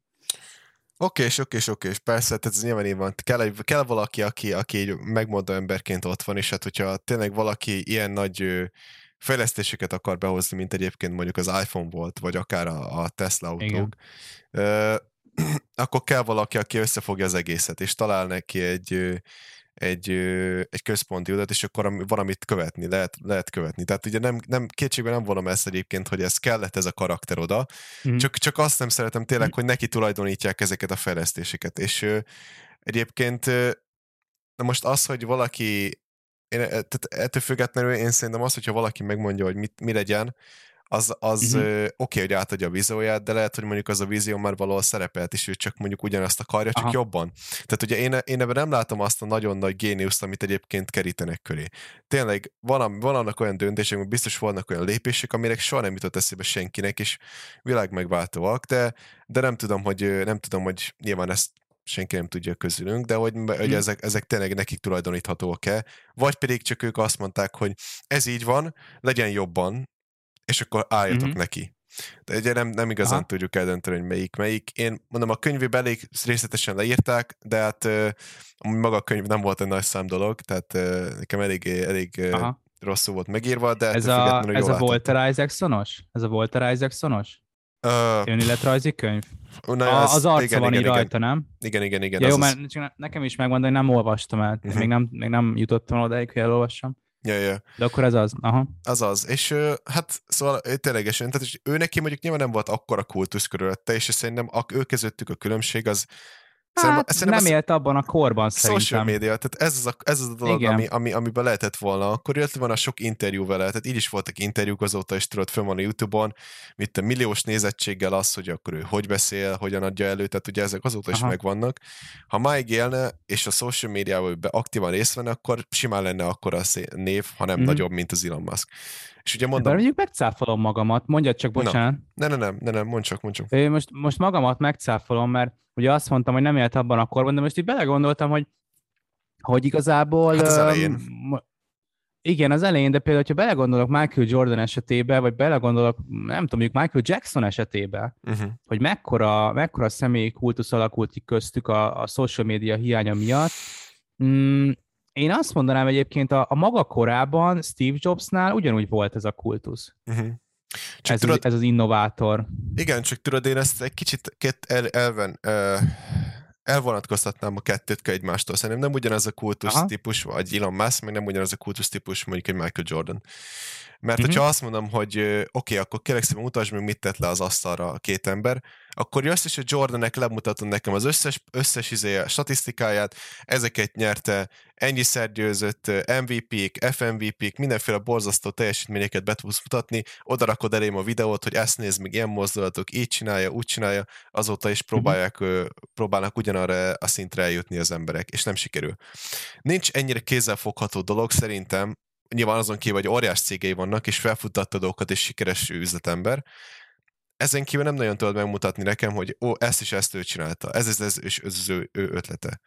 Oké, és oké, és oké, és persze, tehát ez nyilván így van. Kell, kell valaki, aki, aki egy megmondó emberként ott van, és hát hogyha tényleg valaki ilyen nagy fejlesztéseket akar behozni, mint egyébként mondjuk az iPhone volt, vagy akár a, a Tesla autók, [clears throat] akkor kell valaki, aki összefogja az egészet, és talál neki egy, egy, egy központi utat, és akkor valamit követni, lehet, lehet követni. Tehát ugye nem, nem kétségben nem vonom ezt egyébként, hogy ez kellett ez a karakter oda, mm. csak, csak azt nem szeretem tényleg, mm. hogy neki tulajdonítják ezeket a fejlesztéseket. És egyébként na most az, hogy valaki én, tehát ettől függetlenül én szerintem az, hogyha valaki megmondja, hogy mit, mi legyen, az, az uh-huh. oké, okay, hogy átadja a vízióját, de lehet, hogy mondjuk az a vízió már valahol szerepelt, és ő csak mondjuk ugyanazt akarja, csak Aha. jobban. Tehát ugye én, én ebben nem látom azt a nagyon nagy géniuszt, amit egyébként kerítenek köré. Tényleg van, van annak olyan döntések, hogy biztos vannak olyan lépések, amire soha nem jutott eszébe senkinek, és világ megváltóak, de, de nem tudom, hogy nem tudom, hogy nyilván ezt senki nem tudja közülünk, de hogy, hogy hmm. ezek, ezek tényleg nekik tulajdoníthatóak-e, vagy pedig csak ők azt mondták, hogy ez így van, legyen jobban, és akkor álljatok hmm. neki. De ugye nem, nem igazán Aha. tudjuk eldönteni, hogy melyik melyik. Én mondom, a könyvében elég részletesen leírták, de hát uh, maga a könyv nem volt egy nagy szám dolog, tehát nekem elég, elég rosszul volt megírva, de ez a, ez a Walter Isaacsonos? Ez a Walter Isaacsonos? Uh, Önéletrajzi könyv? Na, a, az, az arca igen, van igen, így igen. rajta, nem? Igen, igen, igen. Ja, jó, mert nekem is megvan, de nem olvastam el. Uh-huh. Még, nem, még nem jutottam odáig, hogy elolvassam. Ja, ja. De akkor ez az, aha. Az az, és hát szóval ténylegesen, tehát ő neki mondjuk nyilván nem volt akkora kultusz körülötte, és szerintem a, ő közöttük a különbség az Hát, szerintem nem élt abban a korban szerintem. Social media, tehát ez az a, ez az a dolog, ami, ami, amiben lehetett volna. Akkor jött van a sok interjú vele, tehát így is voltak interjúk azóta, és tudod, fönn van a Youtube-on, mint a milliós nézettséggel az, hogy akkor ő hogy beszél, hogyan adja elő, tehát ugye ezek azóta Aha. is megvannak. Ha máig élne, és a social médiával aktívan részt venne, akkor simán lenne akkor a név, hanem mm. nagyobb, mint az Elon Musk. És ugye mondom... De mondjuk megcáfolom magamat, mondjad csak, bocsánat. Na, ne, ne, nem, ne, nem, mondd csak, mondd csak. Én most, most magamat megcáfolom, mert ugye azt mondtam, hogy nem élt abban a korban, de most így belegondoltam, hogy, hogy igazából... Hát az elején. Igen, az elején, de például, ha belegondolok Michael Jordan esetébe, vagy belegondolok, nem tudom, mondjuk Michael Jackson esetébe, uh-huh. hogy mekkora, mekkora személyi kultusz alakult ki köztük a, a social media hiánya miatt, mm, én azt mondanám egyébként, a, a maga korában Steve Jobsnál ugyanúgy volt ez a kultusz. Uh-huh. Csak ez, tudod, az, ez az innovátor. Igen, csak tudod, én ezt egy kicsit két el, elven, elvonatkoztatnám a kettőt egymástól. Szerintem nem ugyanaz a kultusz Aha. típus, vagy Elon Musk, meg nem ugyanaz a kultusz típus, mondjuk egy Michael Jordan. Mert uh-huh. hogyha azt mondom, hogy oké, okay, akkor kérlek szépen mutasd meg, mit tett le az asztalra a két ember, akkor jössz is, hogy Jordanek lemutatom nekem az összes, összes izé, statisztikáját, ezeket nyerte, ennyiszer győzött, MVP-k, FMVP-k, mindenféle borzasztó teljesítményeket be tudsz mutatni, oda rakod elém a videót, hogy ezt nézd meg, ilyen mozdulatok, így csinálja, úgy csinálja, azóta is mhm. próbálják, uh-huh. próbálnak ugyanarra a szintre eljutni az emberek, és nem sikerül. Nincs ennyire kézzelfogható dolog szerintem, nyilván azon kívül, hogy óriás cégei vannak, és felfuttatta dolgokat, és sikeres üzletember, ezen kívül nem nagyon tudod megmutatni nekem, hogy ó, ezt is ezt ő csinálta, ez, ez, ez, és ez az ő, ő ötlete.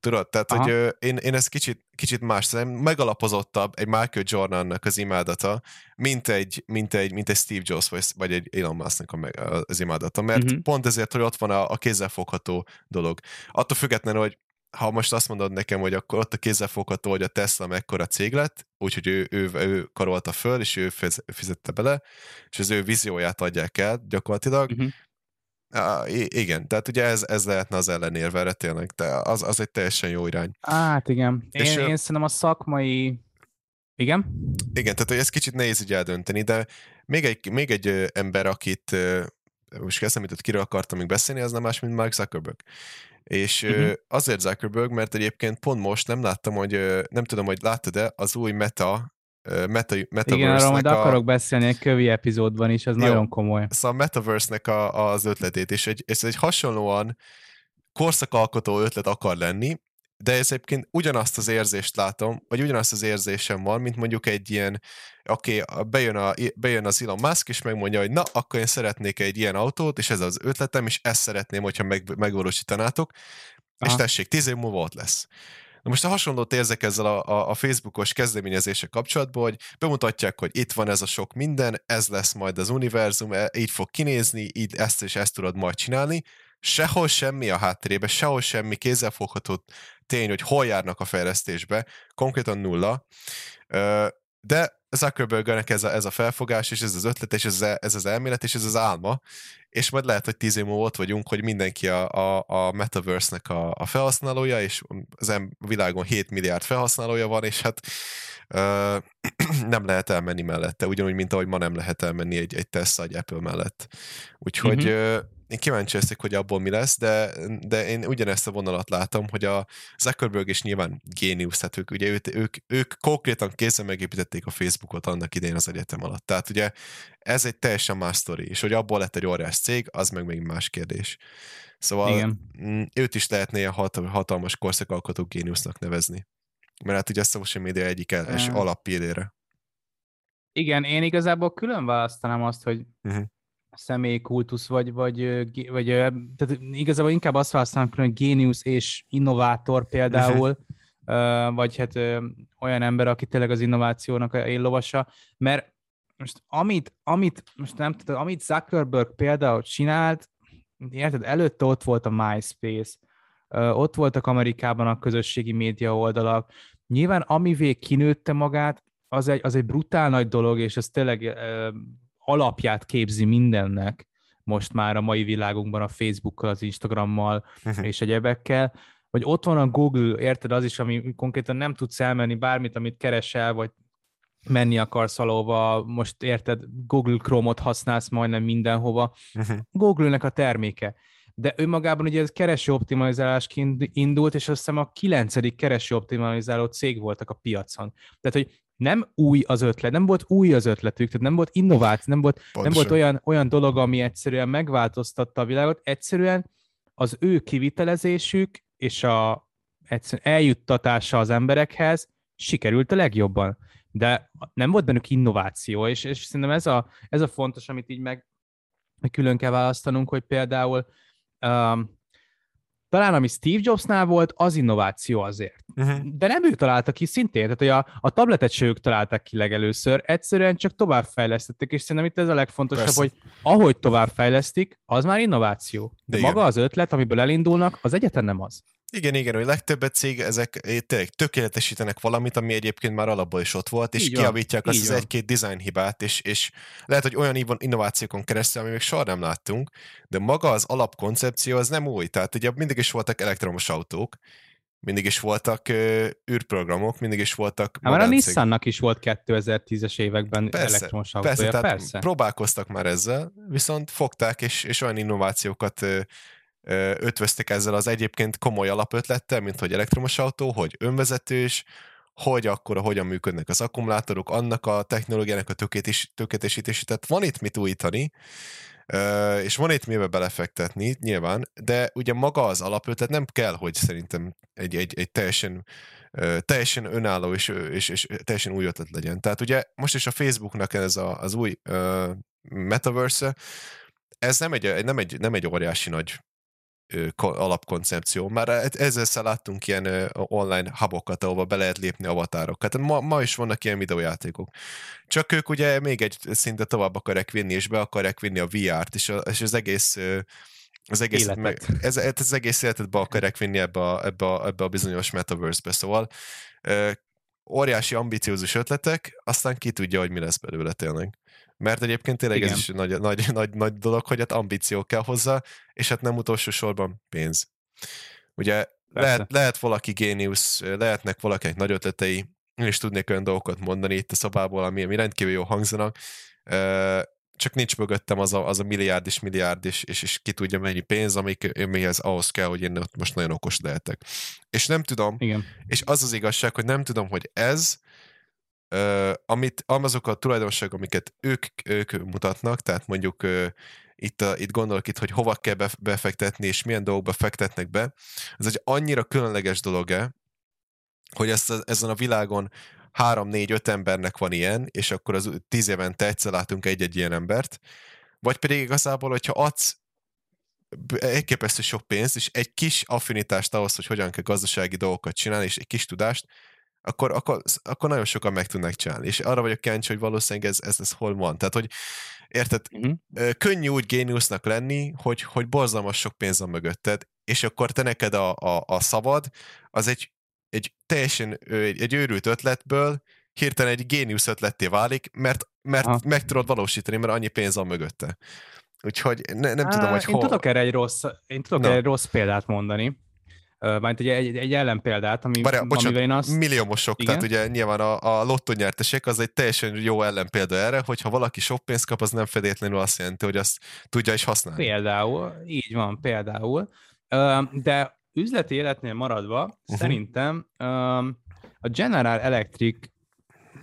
Tudod, tehát, Aha. hogy ö, én, én ez kicsit, kicsit más, szerintem megalapozottabb egy Michael Jordannak az imádata, mint egy, mint egy, mint egy Steve Jobs, vagy, vagy egy Elon Musknak az imádata, mert uh-huh. pont ezért, hogy ott van a, a kézzelfogható dolog. Attól függetlenül, hogy ha most azt mondod nekem, hogy akkor ott a kézzelfogható, hogy a Tesla mekkora cég lett, úgyhogy ő, ő, ő karolta föl, és ő fizette bele, és az ő vízióját adják el gyakorlatilag. Uh-huh. Uh, igen, tehát ugye ez, ez lehetne az ellenérve erre tényleg, de az, az egy teljesen jó irány. Hát igen, én, és, én szerintem a szakmai... Igen? Igen, tehát hogy ez kicsit nehéz így eldönteni, de még egy, még egy ember, akit most kezdtem, hogy kiről akartam még beszélni, az nem más, mint Mark Zuckerberg. És uh-huh. azért Zuckerberg, mert egyébként pont most nem láttam, hogy nem tudom, hogy láttad-e az új Meta Meta, Metaverse-nek Igen, arról majd a... akarok beszélni egy kövi epizódban is, ez Jó, nagyon komoly. Szóval a Metaverse-nek a, az ötletét, és egy, ez egy hasonlóan korszakalkotó ötlet akar lenni, de ez egyébként ugyanazt az érzést látom, vagy ugyanazt az érzésem van, mint mondjuk egy ilyen, oké, okay, bejön, a, bejön az Elon Musk, és megmondja, hogy na, akkor én szeretnék egy ilyen autót, és ez az ötletem, és ezt szeretném, hogyha meg, megvalósítanátok, Aha. és tessék, tíz év múlva ott lesz. Na most a hasonlót érzek ezzel a, a, a Facebookos kezdeményezése kapcsolatban, hogy bemutatják, hogy itt van ez a sok minden, ez lesz majd az univerzum, e, így fog kinézni, így ezt és ezt tudod majd csinálni, sehol semmi a háttérébe, sehol semmi kézzelfogható tény, hogy hol járnak a fejlesztésbe, konkrétan nulla, de Zuckerbergnek ez a, ez a felfogás, és ez az ötlet, és ez, ez az elmélet, és ez az álma, és majd lehet, hogy tíz év múlva ott vagyunk, hogy mindenki a, a, a Metaverse-nek a, a felhasználója, és az em, világon 7 milliárd felhasználója van, és hát ö, [clears throat] nem lehet elmenni mellette, ugyanúgy, mint ahogy ma nem lehet elmenni egy, egy Tesla, egy Apple mellett. Úgyhogy uh-huh én kíváncsi leszek, hogy abból mi lesz, de, de én ugyanezt a vonalat látom, hogy a Zuckerberg is nyilván géniusz, tehát ők, ugye ők, ők, ők konkrétan kézzel megépítették a Facebookot annak idején az egyetem alatt. Tehát ugye ez egy teljesen más sztori, és hogy abból lett egy óriás cég, az meg még más kérdés. Szóval Igen. Mm, őt is lehetne ilyen hatalmas korszakalkotó géniusznak nevezni. Mert hát ugye a social media egyik el, alappillére. Igen, én igazából külön választanám azt, hogy uh-huh személykultusz, vagy, vagy, vagy tehát igazából inkább azt használom, hogy géniusz és innovátor például, [laughs] uh-huh. vagy hát olyan ember, aki tényleg az innovációnak éllovasa, mert most amit, amit, most nem tudom, amit Zuckerberg például csinált, érted, előtte ott volt a MySpace, ott voltak Amerikában a közösségi média oldalak, nyilván amivé kinőtte magát, az egy, az egy brutál nagy dolog, és ez tényleg alapját képzi mindennek most már a mai világunkban a Facebookkal, az Instagrammal uh-huh. és egyebekkel, vagy ott van a Google, érted, az is, ami konkrétan nem tudsz elmenni bármit, amit keresel, vagy menni akarsz valahova, most érted, Google Chrome-ot használsz majdnem mindenhova. Uh-huh. Google-nek a terméke. De önmagában ugye ez kereső optimalizálásként indult, és azt hiszem a kilencedik kereső optimalizáló cég voltak a piacon. Tehát, hogy nem új az ötlet, nem volt új az ötletük, tehát nem volt innováció, nem volt, nem volt olyan, olyan dolog, ami egyszerűen megváltoztatta a világot, egyszerűen az ő kivitelezésük és a eljuttatása az emberekhez sikerült a legjobban. De nem volt bennük innováció, és, és szerintem ez a, ez a fontos, amit így meg, meg külön kell választanunk, hogy például um, talán ami Steve Jobsnál volt, az innováció azért. Uh-huh. De nem ő találta ki szintén, tehát hogy a, a tabletet se ők találták ki legelőször, egyszerűen csak továbbfejlesztették, és szerintem itt ez a legfontosabb, Persze. hogy ahogy továbbfejlesztik, az már innováció. De, De maga az ötlet, amiből elindulnak, az egyetlen nem az. Igen, igen, hogy legtöbb cég ezek tényleg tökéletesítenek valamit, ami egyébként már alapból is ott volt, és így kiavítják azt az egy-két design hibát, és, és lehet, hogy olyan innovációkon keresztül, ami még soha nem láttunk, de maga az alapkoncepció az nem új. Tehát ugye mindig is voltak elektromos autók, mindig is voltak ö, űrprogramok, mindig is voltak... Hát már a Nissannak is volt 2010-es években persze, elektromos autója, persze. Tehát persze. próbálkoztak már ezzel, viszont fogták, és, és olyan innovációkat ö, ötvöztek ezzel az egyébként komoly alapötlettel, mint hogy elektromos autó, hogy önvezetős, hogy akkor hogyan működnek az akkumulátorok, annak a technológiának a tökéletesítési. Tehát van itt mit újítani, és van itt mibe belefektetni, nyilván, de ugye maga az alapötlet nem kell, hogy szerintem egy, egy, egy teljesen, teljesen önálló és, és, és teljesen új ötlet legyen. Tehát ugye most is a Facebooknak ez a, az új uh, metaverse ez nem egy, nem, egy, nem egy óriási nagy alapkoncepció. Már e, ezzel láttunk ilyen online hubokat, ahova be lehet lépni avatárokat. Hát ma, ma is vannak ilyen videójátékok. Csak ők ugye még egy szinte tovább akarják vinni, és be akarják vinni a VR-t, és, a, és az egész az egész, meg, ez, ez, az egész életet be akarják vinni ebbe a, ebbe a, ebbe a bizonyos metaverse-be, szóval óriási ambiciózus ötletek, aztán ki tudja, hogy mi lesz belőle tényleg. Mert egyébként tényleg Igen. ez is nagy, nagy, nagy, nagy dolog, hogy hát ambíció kell hozzá, és hát nem utolsó sorban pénz. Ugye lehet, lehet valaki géniusz, lehetnek valakinek nagy ötletei, és tudnék olyan dolgokat mondani itt a szobából, ami, ami rendkívül jó hangzanak, csak nincs mögöttem az a, az a milliárd és milliárd, és, és, és ki tudja mennyi pénz, amik, amihez ahhoz kell, hogy én ott most nagyon okos lehetek. És nem tudom, Igen. és az az igazság, hogy nem tudom, hogy ez uh, amit, azok a tulajdonságok, amiket ők, ők mutatnak, tehát mondjuk uh, itt, a, itt gondolok itt, hogy hova kell befektetni, és milyen dolgokba fektetnek be, ez egy annyira különleges dolog-e, hogy ezt ezen a világon három, négy, öt embernek van ilyen, és akkor az tíz évente egyszer látunk egy-egy ilyen embert, vagy pedig igazából, hogyha adsz elképesztő sok pénzt, és egy kis affinitást ahhoz, hogy hogyan kell gazdasági dolgokat csinálni, és egy kis tudást, akkor, akkor, akkor nagyon sokan meg tudnak csinálni. És arra vagyok kíváncsi, hogy valószínűleg ez, ez, ez hol van. Tehát, hogy érted, uh-huh. könnyű úgy géniusznak lenni, hogy, hogy borzalmas sok pénz van mögötted, és akkor te neked a, a, a szabad, az egy, egy teljesen egy, egy őrült ötletből hirtelen egy géniusz ötletté válik, mert, mert meg tudod valósítani, mert annyi pénz van mögötte. Úgyhogy ne, nem Á, tudom, hogy én hol... Tudok erre egy rossz, én tudok erre egy rossz példát mondani majd egy, egy, egy ellenpéldát, ami, Várjál, bocsánat, amivel én azt... milliómosok, Igen? tehát ugye nyilván a, a lottó nyertesek az egy teljesen jó ellenpélda erre, hogyha valaki sok pénzt kap, az nem feltétlenül azt jelenti, hogy azt tudja is használni. Például, így van, például. De üzleti életnél maradva, uh-huh. szerintem a General Electric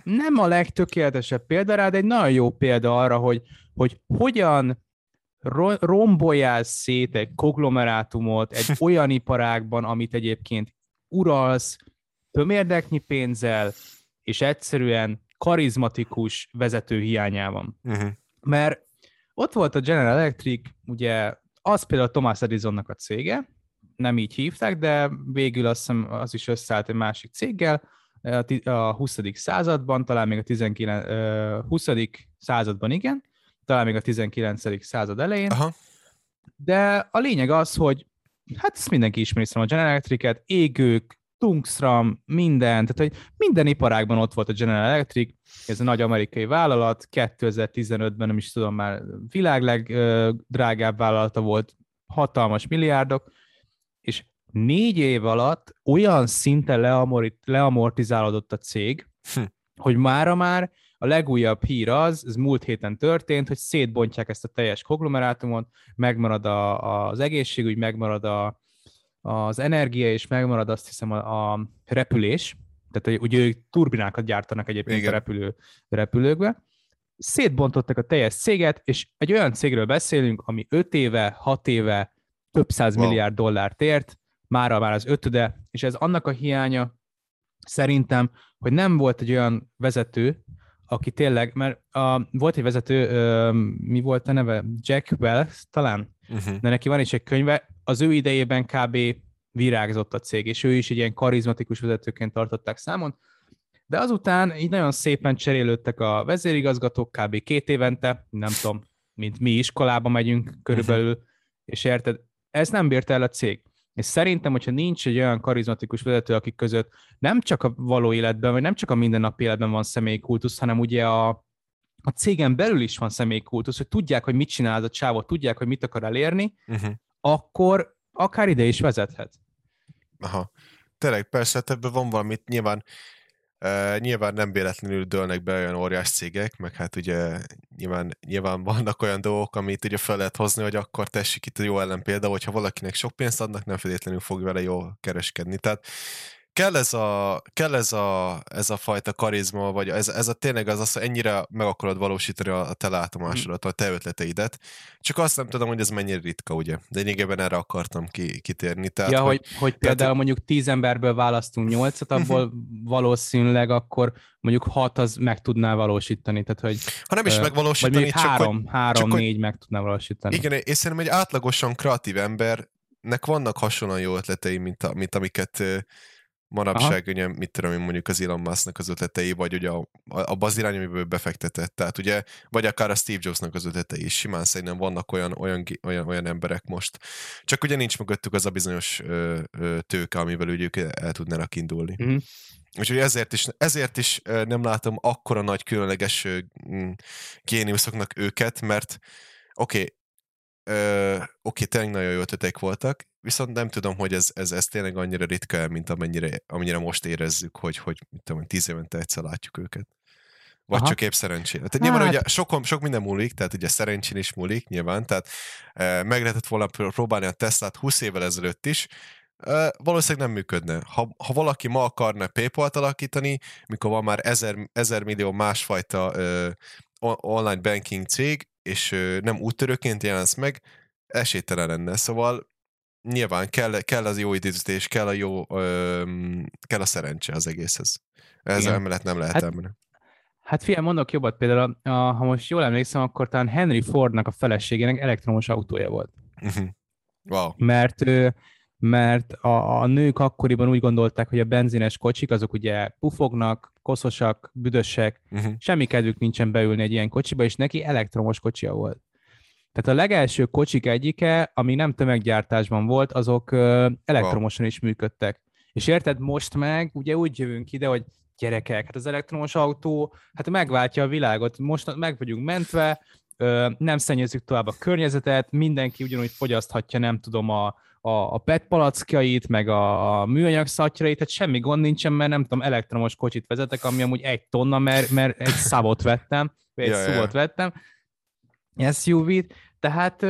nem a legtökéletesebb példa rá, de egy nagyon jó példa arra, hogy, hogy hogyan romboljál szét egy konglomerátumot egy [laughs] olyan iparágban, amit egyébként uralsz, tömérdeknyi pénzzel, és egyszerűen karizmatikus vezető hiányában. Uh-huh. Mert ott volt a General Electric, ugye az például Thomas Edisonnak a cége, nem így hívták, de végül azt hiszem az is összeállt egy másik céggel, a 20. században, talán még a 19, 20. században igen, talán még a 19. század elején. Aha. De a lényeg az, hogy hát ezt mindenki ismeri a General Electric-et, égők, tungstram, minden, tehát hogy minden iparágban ott volt a General Electric, ez a nagy amerikai vállalat, 2015-ben nem is tudom már világ legdrágább vállalata volt, hatalmas milliárdok, és négy év alatt olyan szinten leamortizálódott a cég, hm. hogy mára már a legújabb hír az, ez múlt héten történt, hogy szétbontják ezt a teljes konglomerátumot, megmarad a, az egészségügy, megmarad a, az energia, és megmarad azt hiszem a, a repülés, tehát ugye ők turbinákat gyártanak egyébként Igen. a repülő, repülőkbe. Szétbontottak a teljes céget, és egy olyan cégről beszélünk, ami 5 éve, 6 éve több száz wow. milliárd dollárt ért, mára már az ötöde, és ez annak a hiánya szerintem, hogy nem volt egy olyan vezető, aki tényleg, mert a, volt egy vezető, ö, mi volt a neve? Jack Wells talán? Uh-huh. De neki van is egy könyve, az ő idejében kb. virágzott a cég, és ő is egy ilyen karizmatikus vezetőként tartották számon, de azután így nagyon szépen cserélődtek a vezérigazgatók, kb. két évente, nem tudom, mint mi iskolába megyünk körülbelül, uh-huh. és érted, ez nem bírta el a cég. És szerintem, hogyha nincs egy olyan karizmatikus vezető, akik között nem csak a való életben, vagy nem csak a mindennapi életben van személyi kultusz, hanem ugye a, a cégen belül is van személyi kultusz, hogy tudják, hogy mit csinál az a csávó, tudják, hogy mit akar elérni, uh-huh. akkor akár ide is vezethet. Aha. Tényleg, persze, hát ebben van valamit, nyilván Uh, nyilván nem véletlenül dőlnek be olyan óriás cégek, meg hát ugye nyilván, nyilván vannak olyan dolgok, amit ugye fel lehet hozni, hogy akkor tessék itt a jó ellenpélda, hogyha valakinek sok pénzt adnak, nem feltétlenül fog vele jól kereskedni. Tehát kell ez a, kell ez a, ez a fajta karizma, vagy ez, ez a tényleg az, az, hogy ennyire meg akarod valósítani a, te látomásodat, a te ötleteidet. Csak azt nem tudom, hogy ez mennyire ritka, ugye? De lényegében erre akartam ki, kitérni. Tehát, ja, hogy, hogy, hogy például tehát, mondjuk tíz emberből választunk nyolcat, abból valószínűleg akkor mondjuk hat az meg tudná valósítani. Tehát, hogy, ha nem is megvalósítani, vagy csak három, hogy, három csak négy hogy, meg tudná valósítani. Igen, és szerintem egy átlagosan kreatív embernek vannak hasonlóan jó ötletei, mint, a, mint amiket manapság, Aha. ugye, mit tudom én, mondjuk az Elon Musk-nak az ötletei, vagy ugye a, a, az irány, amiből befektetett. Tehát ugye, vagy akár a Steve Jobs-nak az ötletei is. Simán szerintem vannak olyan, olyan, olyan, olyan emberek most. Csak ugye nincs mögöttük az a bizonyos ö, ö, tőke, amivel ugye ők el tudnának indulni. Mm. Úgyhogy ezért is, ezért is nem látom akkora nagy különleges géniuszoknak őket, mert oké, okay, oké, okay, tényleg nagyon jó ötletek voltak, viszont nem tudom, hogy ez, ez, ez tényleg annyira ritka mint amennyire, amennyire most érezzük, hogy, hogy mit tudom, tíz évente egyszer látjuk őket. Vagy Aha. csak épp szerencsére. Tehát nyilván hát... ugye sok, sok minden múlik, tehát ugye szerencsén is múlik nyilván, tehát e, meg lehetett volna próbálni a Teslát 20 évvel ezelőtt is, e, valószínűleg nem működne. Ha, ha valaki ma akarna Paypal-t alakítani, mikor van már ezer, ezer millió másfajta e, online banking cég, és e, nem úttörőként jelensz meg, esélytelen lenne. Szóval nyilván kell, kell az jó időzítés, kell a jó, öm, kell a szerencse az egészhez. Ez emellett nem lehet hát, elmenni. Hát fiam, mondok jobbat, például, a, ha most jól emlékszem, akkor talán Henry Fordnak a feleségének elektromos autója volt. Uh-huh. Wow. Mert mert a, a nők akkoriban úgy gondolták, hogy a benzines kocsik azok ugye pufognak, koszosak, büdösek, uh-huh. semmi kedvük nincsen beülni egy ilyen kocsiba, és neki elektromos kocsia volt. Tehát a legelső kocsik egyike, ami nem tömeggyártásban volt, azok elektromosan is működtek. És érted, most meg ugye úgy jövünk ide, hogy gyerekek, hát az elektromos autó, hát megváltja a világot, most meg vagyunk mentve, nem szennyezzük tovább a környezetet, mindenki ugyanúgy fogyaszthatja, nem tudom, a, a, a PET palackjait, meg a, a műanyag szatyrait, tehát semmi gond nincsen, mert nem tudom, elektromos kocsit vezetek, ami amúgy egy tonna, mert, mert egy szavot vettem, vagy egy ja, szuvot ja. vettem, SUV-t, tehát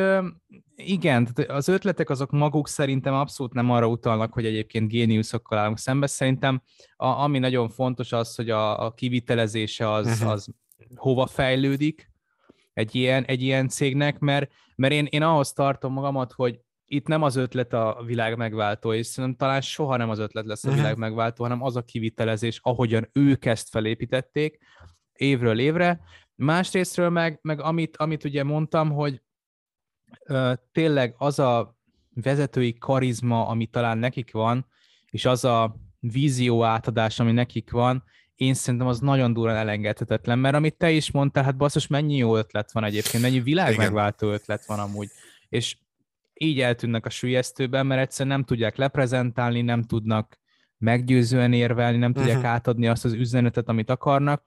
igen, az ötletek azok maguk szerintem abszolút nem arra utalnak, hogy egyébként géniuszokkal állunk szembe. Szerintem a, ami nagyon fontos az, hogy a, a kivitelezése az, uh-huh. az hova fejlődik egy ilyen, egy ilyen cégnek, mert, mert én, én ahhoz tartom magamat, hogy itt nem az ötlet a világ megváltó, és szerintem talán soha nem az ötlet lesz a uh-huh. világ megváltó, hanem az a kivitelezés, ahogyan ők ezt felépítették évről évre, Másrésztről meg, meg amit, amit ugye mondtam, hogy tényleg az a vezetői karizma, ami talán nekik van, és az a vízió átadás, ami nekik van, én szerintem az nagyon durán elengedhetetlen, mert amit te is mondtál, hát basszus, mennyi jó ötlet van egyébként, mennyi világ Igen. megváltó ötlet van amúgy, és így eltűnnek a sülyeztőben, mert egyszerűen nem tudják leprezentálni, nem tudnak meggyőzően érvelni, nem tudják uh-huh. átadni azt az üzenetet, amit akarnak,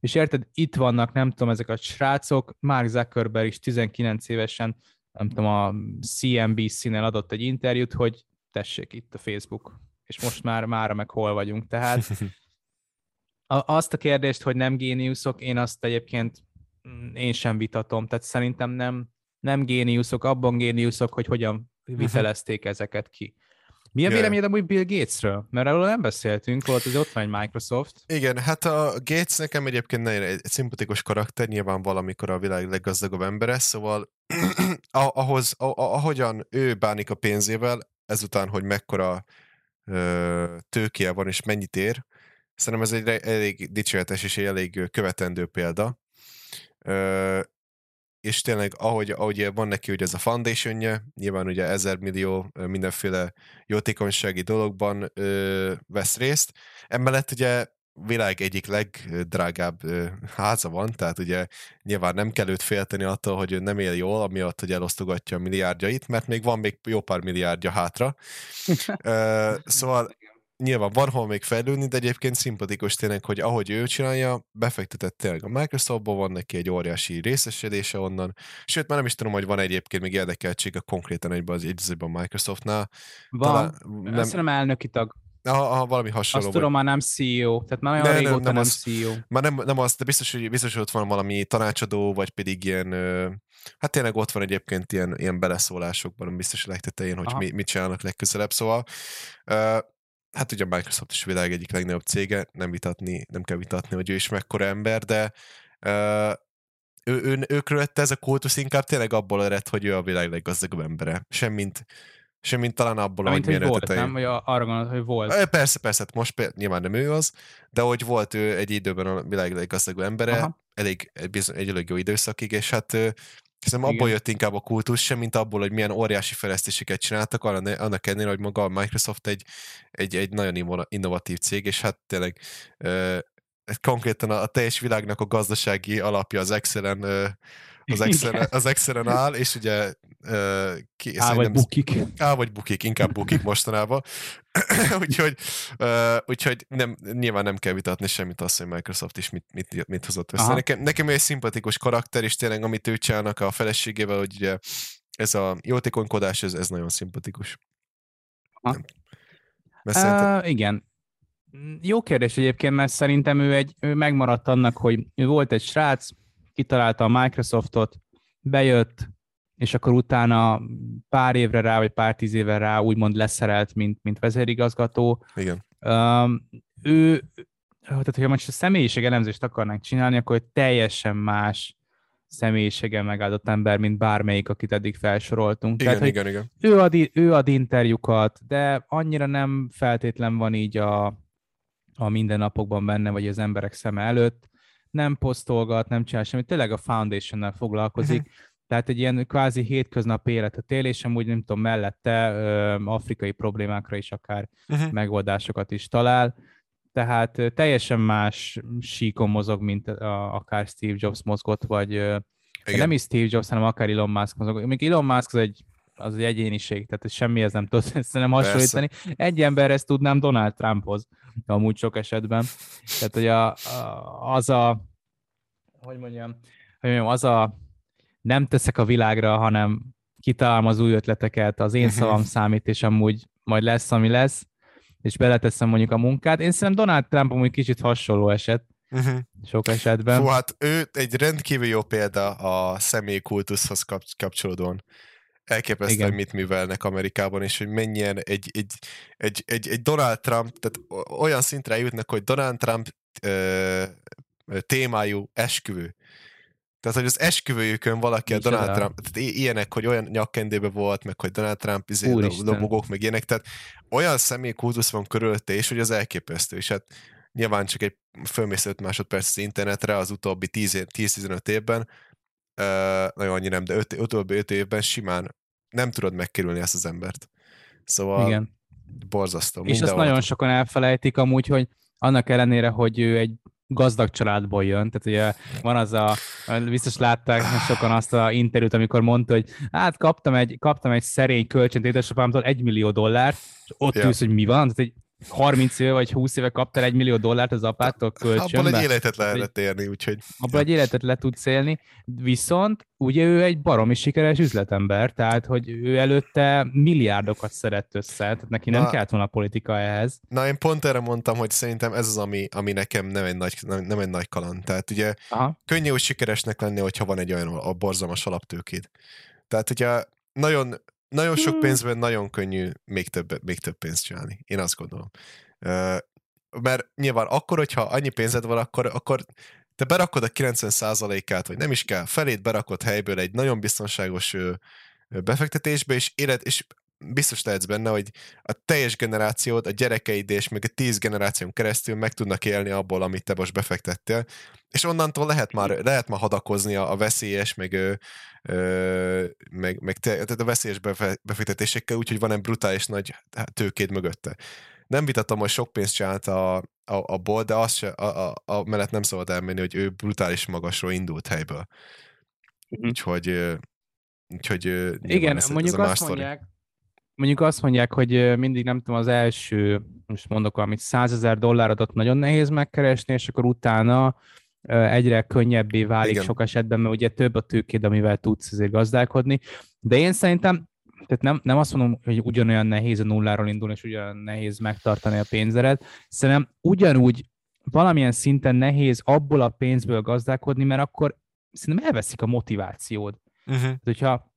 és érted, itt vannak, nem tudom, ezek a srácok, Mark Zuckerberg is 19 évesen, nem tudom, a CNBC-nél adott egy interjút, hogy tessék itt a Facebook, és most már mára meg hol vagyunk, tehát [laughs] azt a kérdést, hogy nem géniuszok, én azt egyébként mm, én sem vitatom, tehát szerintem nem, nem géniuszok, abban géniuszok, hogy hogyan mhm. vitelezték ezeket ki. Mi a véleményed amúgy Bill Gatesről? Mert erről nem beszéltünk, volt, hogy ott van egy Microsoft. Igen, hát a Gates nekem egyébként nagyon egy szimpatikus karakter, nyilván valamikor a világ leggazdagabb embere, szóval [clears throat] ahhoz, ahogyan ő bánik a pénzével, ezután, hogy mekkora tőkéje van és mennyit ér, szerintem ez egy elég dicséretes és egy elég követendő példa. És tényleg, ahogy, ahogy van neki ugye ez a foundationje, nyilván ugye ezer millió mindenféle jótékonysági dologban ö, vesz részt. Emellett ugye világ egyik legdrágább ö, háza van, tehát ugye nyilván nem kell őt félteni attól, hogy ő nem él jól, amiatt, hogy elosztogatja a milliárdjait, mert még van még jó pár milliárdja hátra. [laughs] ö, szóval nyilván van hol még fejlődni, de egyébként szimpatikus tényleg, hogy ahogy ő csinálja, befektetett tényleg a Microsoftban, van neki egy óriási részesedése onnan, sőt, már nem is tudom, hogy van egyébként még érdekeltsége konkrétan egyben az egyzőben a Microsoftnál. Van, Talán, nem, azt nem elnöki tag. Aha, aha, valami hasonló. Azt tudom, már nem CEO, tehát már olyan ne, régóta nem, nem, nem az, CEO. Már nem, nem az, de biztos, hogy, biztos, hogy ott van valami tanácsadó, vagy pedig ilyen, hát tényleg ott van egyébként ilyen, ilyen beleszólásokban, biztos a legtetején, hogy mi, mit csinálnak legközelebb, szóval hát ugye a Microsoft is a világ egyik legnagyobb cége, nem vitatni, nem kell vitatni, hogy ő is mekkora ember, de uh, ő, ő, ő körülötte ez a kultusz inkább tényleg abból ered, hogy ő a világ leggazdagabb embere. Semmint, semmint talán abból, hogy milyen volt, nem? Vagy arra gondolod, hogy volt? Persze, persze, hát most például, nyilván nem ő az, de hogy volt ő egy időben a világ leggazdagabb embere, Aha. elég, egy, egy elég jó időszakig, és hát Szerintem abból jött inkább a kultusz sem, mint abból, hogy milyen óriási fejlesztéseket csináltak, annak ennél, hogy maga a Microsoft egy, egy, egy nagyon innovatív cég, és hát tényleg konkrétan a, a teljes világnak a gazdasági alapja az Excel-en az Excel, az Excel-en áll, és ugye uh, ki, Á, vagy bukik. Á, vagy bukik, inkább bukik mostanában. [clears throat] úgyhogy uh, úgyhogy nem, nyilván nem kell vitatni semmit azt, hogy Microsoft is mit, mit, mit hozott össze. Nekem, nekem egy szimpatikus karakter, és tényleg amit ő csinálnak a feleségével, hogy ugye ez a jótékonykodás, ez, ez nagyon szimpatikus. Uh, igen. Jó kérdés egyébként, mert szerintem ő, egy, ő megmaradt annak, hogy ő volt egy srác, kitalálta a Microsoftot, bejött, és akkor utána pár évre rá, vagy pár tíz évre rá úgymond leszerelt, mint, mint vezérigazgató. Igen. Um, ő, tehát hogyha most a személyiség elemzést akarnánk csinálni, akkor teljesen más személyisége megáldott ember, mint bármelyik, akit eddig felsoroltunk. Igen, Tehát, igen, igen. Ő ad, ő ad interjúkat, de annyira nem feltétlen van így a, a mindennapokban benne, vagy az emberek szeme előtt nem posztolgat, nem csinál semmit, tényleg a foundation foglalkozik, uh-huh. [laughs] tehát egy ilyen kvázi hétköznapi életet él, és amúgy nem tudom, mellette ö, afrikai problémákra is akár uh-huh. megoldásokat is talál, tehát ö, teljesen más síkon mozog, mint a, akár Steve Jobs mozgott, vagy ö, nem is Steve Jobs, hanem akár Elon Musk mozog. Még Elon Musk az egy az egy egyéniség, tehát semmihez nem tud [laughs] ezt nem hasonlítani. Persze. Egy emberhez tudnám Donald Trumphoz, amúgy sok esetben. Tehát, hogy a, a, az a, hogy mondjam, hogy mondjam, az a nem teszek a világra, hanem kitalálom az új ötleteket, az én mhm. szavam számít, és amúgy majd lesz, ami lesz, és beleteszem mondjuk a munkát. Én szerintem Donald Trump amúgy kicsit hasonló eset, uh-huh. sok esetben. Fú, hát ő egy rendkívül jó példa a személyi kultuszhoz kapcsolódóan elképesztően Igen. mit művelnek Amerikában, és hogy mennyien egy, egy, egy, egy, egy Donald Trump, tehát olyan szintre jutnak, hogy Donald Trump ö, témájú esküvő. Tehát, hogy az esküvőjükön valaki Nincs a Donald Trump, tehát ilyenek, hogy olyan nyakkendébe volt, meg hogy Donald Trump izé, lobogók, meg ilyenek, tehát olyan személy kultusz van körülötte, és hogy az elképesztő, és hát nyilván csak egy fölmész 5 másodperc az internetre az utóbbi 10-15 évben, nagyon annyi nem, de öt, utóbbi 5 évben simán nem tudod megkerülni ezt az embert. Szóval Igen. borzasztó. És azt nagyon sokan elfelejtik amúgy, hogy annak ellenére, hogy ő egy gazdag családból jön, tehát ugye van az a, biztos látták sokan azt a interjút, amikor mondta, hogy hát kaptam egy, kaptam egy szerény kölcsönt édesapámtól egy millió dollárt, és ott ja. ülsz, hogy mi van, tehát egy 30 éve vagy 20 éve kaptál egy millió dollárt az apától kölcsönbe. Abban egy életet lehetett érni, úgyhogy... Abban egy életet le tudsz élni, viszont ugye ő egy baromi sikeres üzletember, tehát hogy ő előtte milliárdokat szedett össze, tehát neki nem na, kellett volna a politika ehhez. Na én pont erre mondtam, hogy szerintem ez az, ami, ami nekem nem egy nagy, nem, nem egy nagy kaland. Tehát ugye Aha. könnyű úgy sikeresnek lenni, hogyha van egy olyan a borzalmas alaptőkéd. Tehát ugye nagyon nagyon sok hmm. pénzben nagyon könnyű még több, még több pénzt csinálni. Én azt gondolom. Mert nyilván akkor, hogyha annyi pénzed van, akkor, akkor te berakod a 90%-át, vagy nem is kell, felét berakod helyből egy nagyon biztonságos befektetésbe, és élet, és biztos lehetsz benne, hogy a teljes generációd, a gyerekeid és még a tíz generáción keresztül meg tudnak élni abból, amit te most befektettél, és onnantól lehet már, lehet már hadakozni a, a veszélyes, meg, ö, meg, meg te, tehát a veszélyes befektetésekkel, úgyhogy van egy brutális nagy tőkéd mögötte. Nem vitatom, hogy sok pénzt csinált a, a, a bol, de azt se, a, a, a mellett nem szabad elmenni, hogy ő brutális magasról indult helyből. Mm. Úgyhogy, úgyhogy Igen, ez, mondjuk ez a azt mondják, mondjuk azt mondják, hogy mindig nem tudom, az első, most mondok valamit, 100 ezer dollárodot nagyon nehéz megkeresni, és akkor utána egyre könnyebbé válik Igen. sok esetben, mert ugye több a tőkéd, amivel tudsz azért gazdálkodni. De én szerintem, tehát nem, nem azt mondom, hogy ugyanolyan nehéz a nulláról indulni, és ugyanolyan nehéz megtartani a pénzeret, szerintem ugyanúgy valamilyen szinten nehéz abból a pénzből gazdálkodni, mert akkor szerintem elveszik a motivációd. Uh-huh. Tehát, hogyha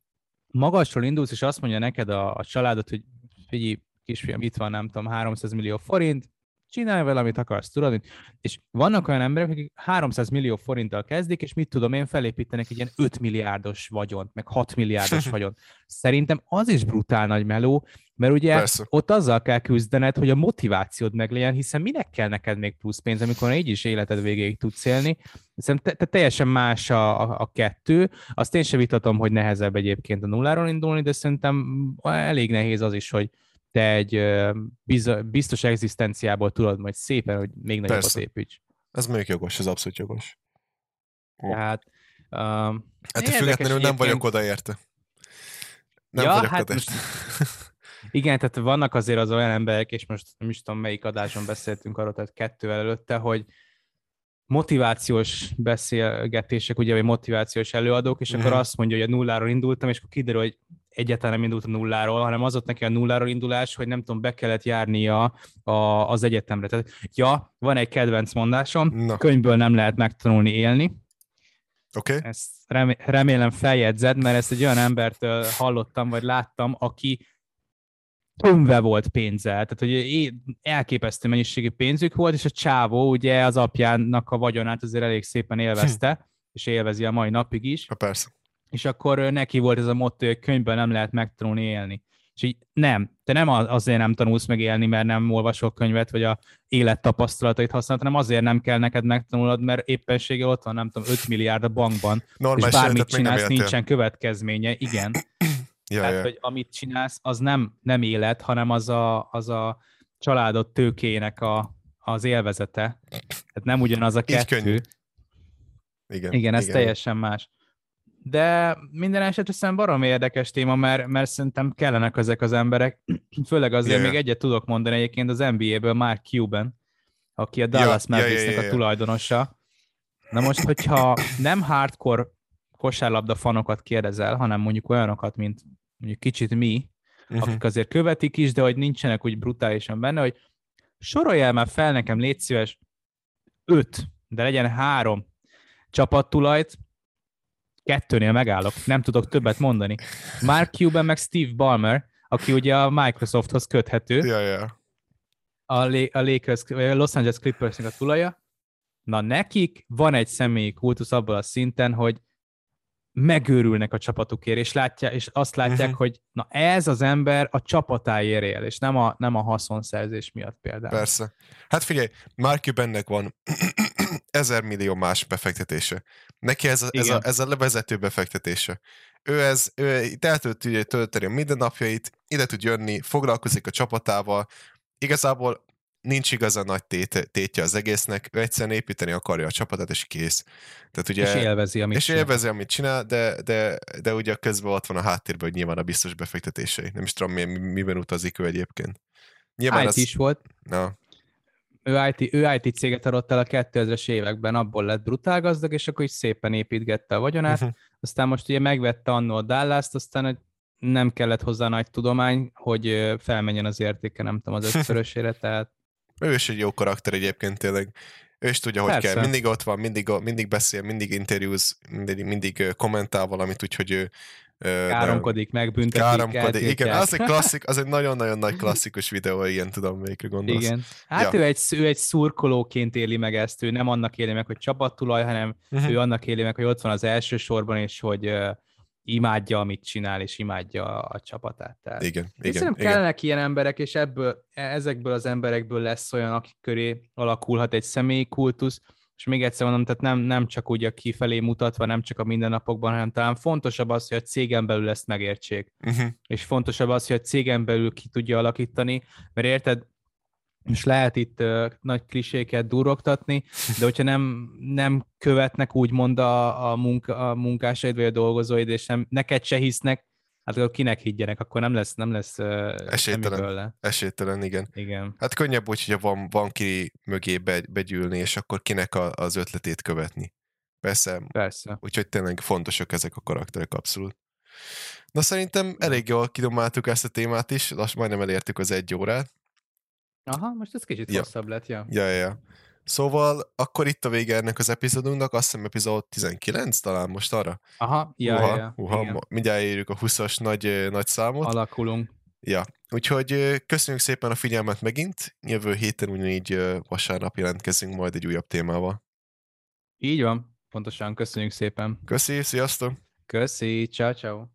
magasról indulsz, és azt mondja neked a, a családod, hogy figyelj, kisfiam, itt van, nem tudom, 300 millió forint, csinálj vele, amit akarsz, tudod? És vannak olyan emberek, akik 300 millió forinttal kezdik, és mit tudom én, felépítenek egy ilyen 5 milliárdos vagyont, meg 6 milliárdos [laughs] vagyont. Szerintem az is brutál nagy meló, mert ugye Persze. ott azzal kell küzdened, hogy a motivációd meglegyen, hiszen minek kell neked még plusz pénz, amikor így is életed végéig tudsz élni. Szerintem te, te teljesen más a, a, a kettő. Azt én sem vitatom, hogy nehezebb egyébként a nulláról indulni, de szerintem elég nehéz az is, hogy, te egy biztos egzisztenciából tudod majd szépen, hogy még nagyobbat Persze. építs. Ez mondjuk jogos, ez abszolút jogos. Tehát um, Hát függetlenül nem vagyok oda érte. Nem ja, vagyok hát oda most, [laughs] Igen, tehát vannak azért az olyan emberek, és most nem is tudom, melyik adáson beszéltünk arról, tehát kettővel előtte, hogy motivációs beszélgetések, ugye, vagy motivációs előadók, és akkor mhm. azt mondja, hogy a nulláról indultam, és akkor kiderül, hogy egyáltalán nem indult a nulláról, hanem az ott neki a nulláról indulás, hogy nem tudom, be kellett járnia a, az egyetemre. Tehát, ja, van egy kedvenc mondásom, Na. könyvből nem lehet megtanulni élni. Oké. Okay. Ezt remélem feljegyzed, mert ezt egy olyan embertől hallottam, vagy láttam, aki tömve volt pénzzel, tehát hogy elképesztő mennyiségű pénzük volt, és a csávó ugye az apjának a vagyonát azért elég szépen élvezte, hm. és élvezi a mai napig is. Ha persze és akkor neki volt ez a motto, hogy könyvben nem lehet megtanulni élni. És így nem, te nem azért nem tanulsz meg élni, mert nem olvasol könyvet, vagy a élettapasztalatait használod, hanem azért nem kell neked megtanulnod, mert éppensége ott van, nem tudom, 5 milliárd a bankban, Normális és bármit csinálsz, nincsen következménye, igen. [clears throat] ja, Tehát, ja. hogy amit csinálsz, az nem, nem élet, hanem az a, az a családod tőkének a, az élvezete. Tehát nem ugyanaz a kettő. Igen, igen, ez igen. teljesen más de minden esetre szerintem barom érdekes téma, mert, mert szerintem kellenek ezek az emberek, főleg azért yeah. még egyet tudok mondani egyébként az NBA-ből Mark Cuban, aki a Dallas yeah, Mavericksnek yeah, yeah, yeah. a tulajdonosa. Na most, hogyha nem hardcore kosárlabda fanokat kérdezel, hanem mondjuk olyanokat, mint mondjuk kicsit mi, uh-huh. akik azért követik is, de hogy nincsenek úgy brutálisan benne, hogy soroljál már fel nekem, légy szíves, öt, de legyen három csapattulajt, kettőnél megállok, nem tudok többet mondani. Mark Cuban meg Steve Ballmer, aki ugye a Microsofthoz köthető. Ja, ja. A, a Lakers, a Los Angeles Clippersnek a tulaja. Na nekik van egy személyi kultusz abban a szinten, hogy megőrülnek a csapatukért, és, látják, és azt látják, uh-huh. hogy na ez az ember a csapatáért él, és nem a, nem a haszonszerzés miatt például. Persze. Hát figyelj, Mark Cubannek van [clears throat] ezer millió más befektetése. Neki ez a, ez a, ez a levezető befektetése. Ő, ez, ő itt el tudja tölteni a mindennapjait, ide tud jönni, foglalkozik a csapatával, igazából nincs igazán nagy tét, tétje az egésznek, ő egyszerűen építeni akarja a csapatot, és kész. Tehát ugye, és élvezi, amit és csinál. élvezi, amit csinál, de, de, de ugye közben ott van a háttérben, hogy nyilván a biztos befektetései. Nem is tudom, mi, miben utazik ő egyébként. Nyilván IT az... is volt. Na. Ő IT, ő IT céget adott el a 2000-es években, abból lett brutál gazdag, és akkor is szépen építgette a vagyonát. Uh-huh. Aztán most ugye megvette annó a Dallas-t, aztán nem kellett hozzá nagy tudomány, hogy felmenjen az értéke, nem tudom, az [laughs] ötszörösére, tehát ő is egy jó karakter egyébként tényleg. Ő is tudja, hogy Persze. kell. Mindig ott van, mindig, mindig beszél, mindig interjúz, mindig, mindig kommentál valamit, úgyhogy ő Káromkodik, megbüntetik. Káromkodik, igen, az egy klasszik, az egy nagyon-nagyon nagy klasszikus videó, ilyen tudom, melyikre gondolsz. Igen. Hát ja. ő, egy, ő egy szurkolóként éli meg ezt, ő nem annak éli meg, hogy csapattulaj, hanem uh-huh. ő annak éli meg, hogy ott van az első sorban, és hogy imádja, amit csinál, és imádja a csapatát. Tehát igen, igen, szerintem igen. kellenek ilyen emberek, és ebből, ezekből az emberekből lesz olyan, akik köré alakulhat egy személyi kultusz, és még egyszer mondom, tehát nem, nem csak úgy a kifelé mutatva, nem csak a mindennapokban, hanem talán fontosabb az, hogy a cégen belül ezt megértsék. Uh-huh. És fontosabb az, hogy a cégen belül ki tudja alakítani, mert érted, és lehet itt uh, nagy kliséket durogtatni, de hogyha nem, nem követnek úgymond a, a, munka, a munkásaid vagy a dolgozóid, és nem, neked se hisznek, hát akkor kinek higgyenek, akkor nem lesz, nem lesz esélytelen, esélytelen, igen. igen. Hát könnyebb úgy, hogyha van, van ki mögé be, begyűlni, és akkor kinek a, az ötletét követni. Persze. Persze. Úgyhogy tényleg fontosak ezek a karakterek abszolút. Na szerintem elég jól kidomáltuk ezt a témát is, lassan majdnem elértük az egy órát. Aha, most ez kicsit ja. hosszabb lett, ja. Ja, ja, ja. Szóval akkor itt a vége ennek az epizódunknak, azt hiszem epizód 19 talán most arra. Aha, ja, uha, ja, uha, igen. mindjárt érjük a 20-as nagy, nagy számot. Alakulunk. Ja, úgyhogy köszönjük szépen a figyelmet megint, jövő héten ugyanígy vasárnap jelentkezünk majd egy újabb témával. Így van, pontosan, köszönjük szépen. Köszi, sziasztok! Köszi, ciao ciao.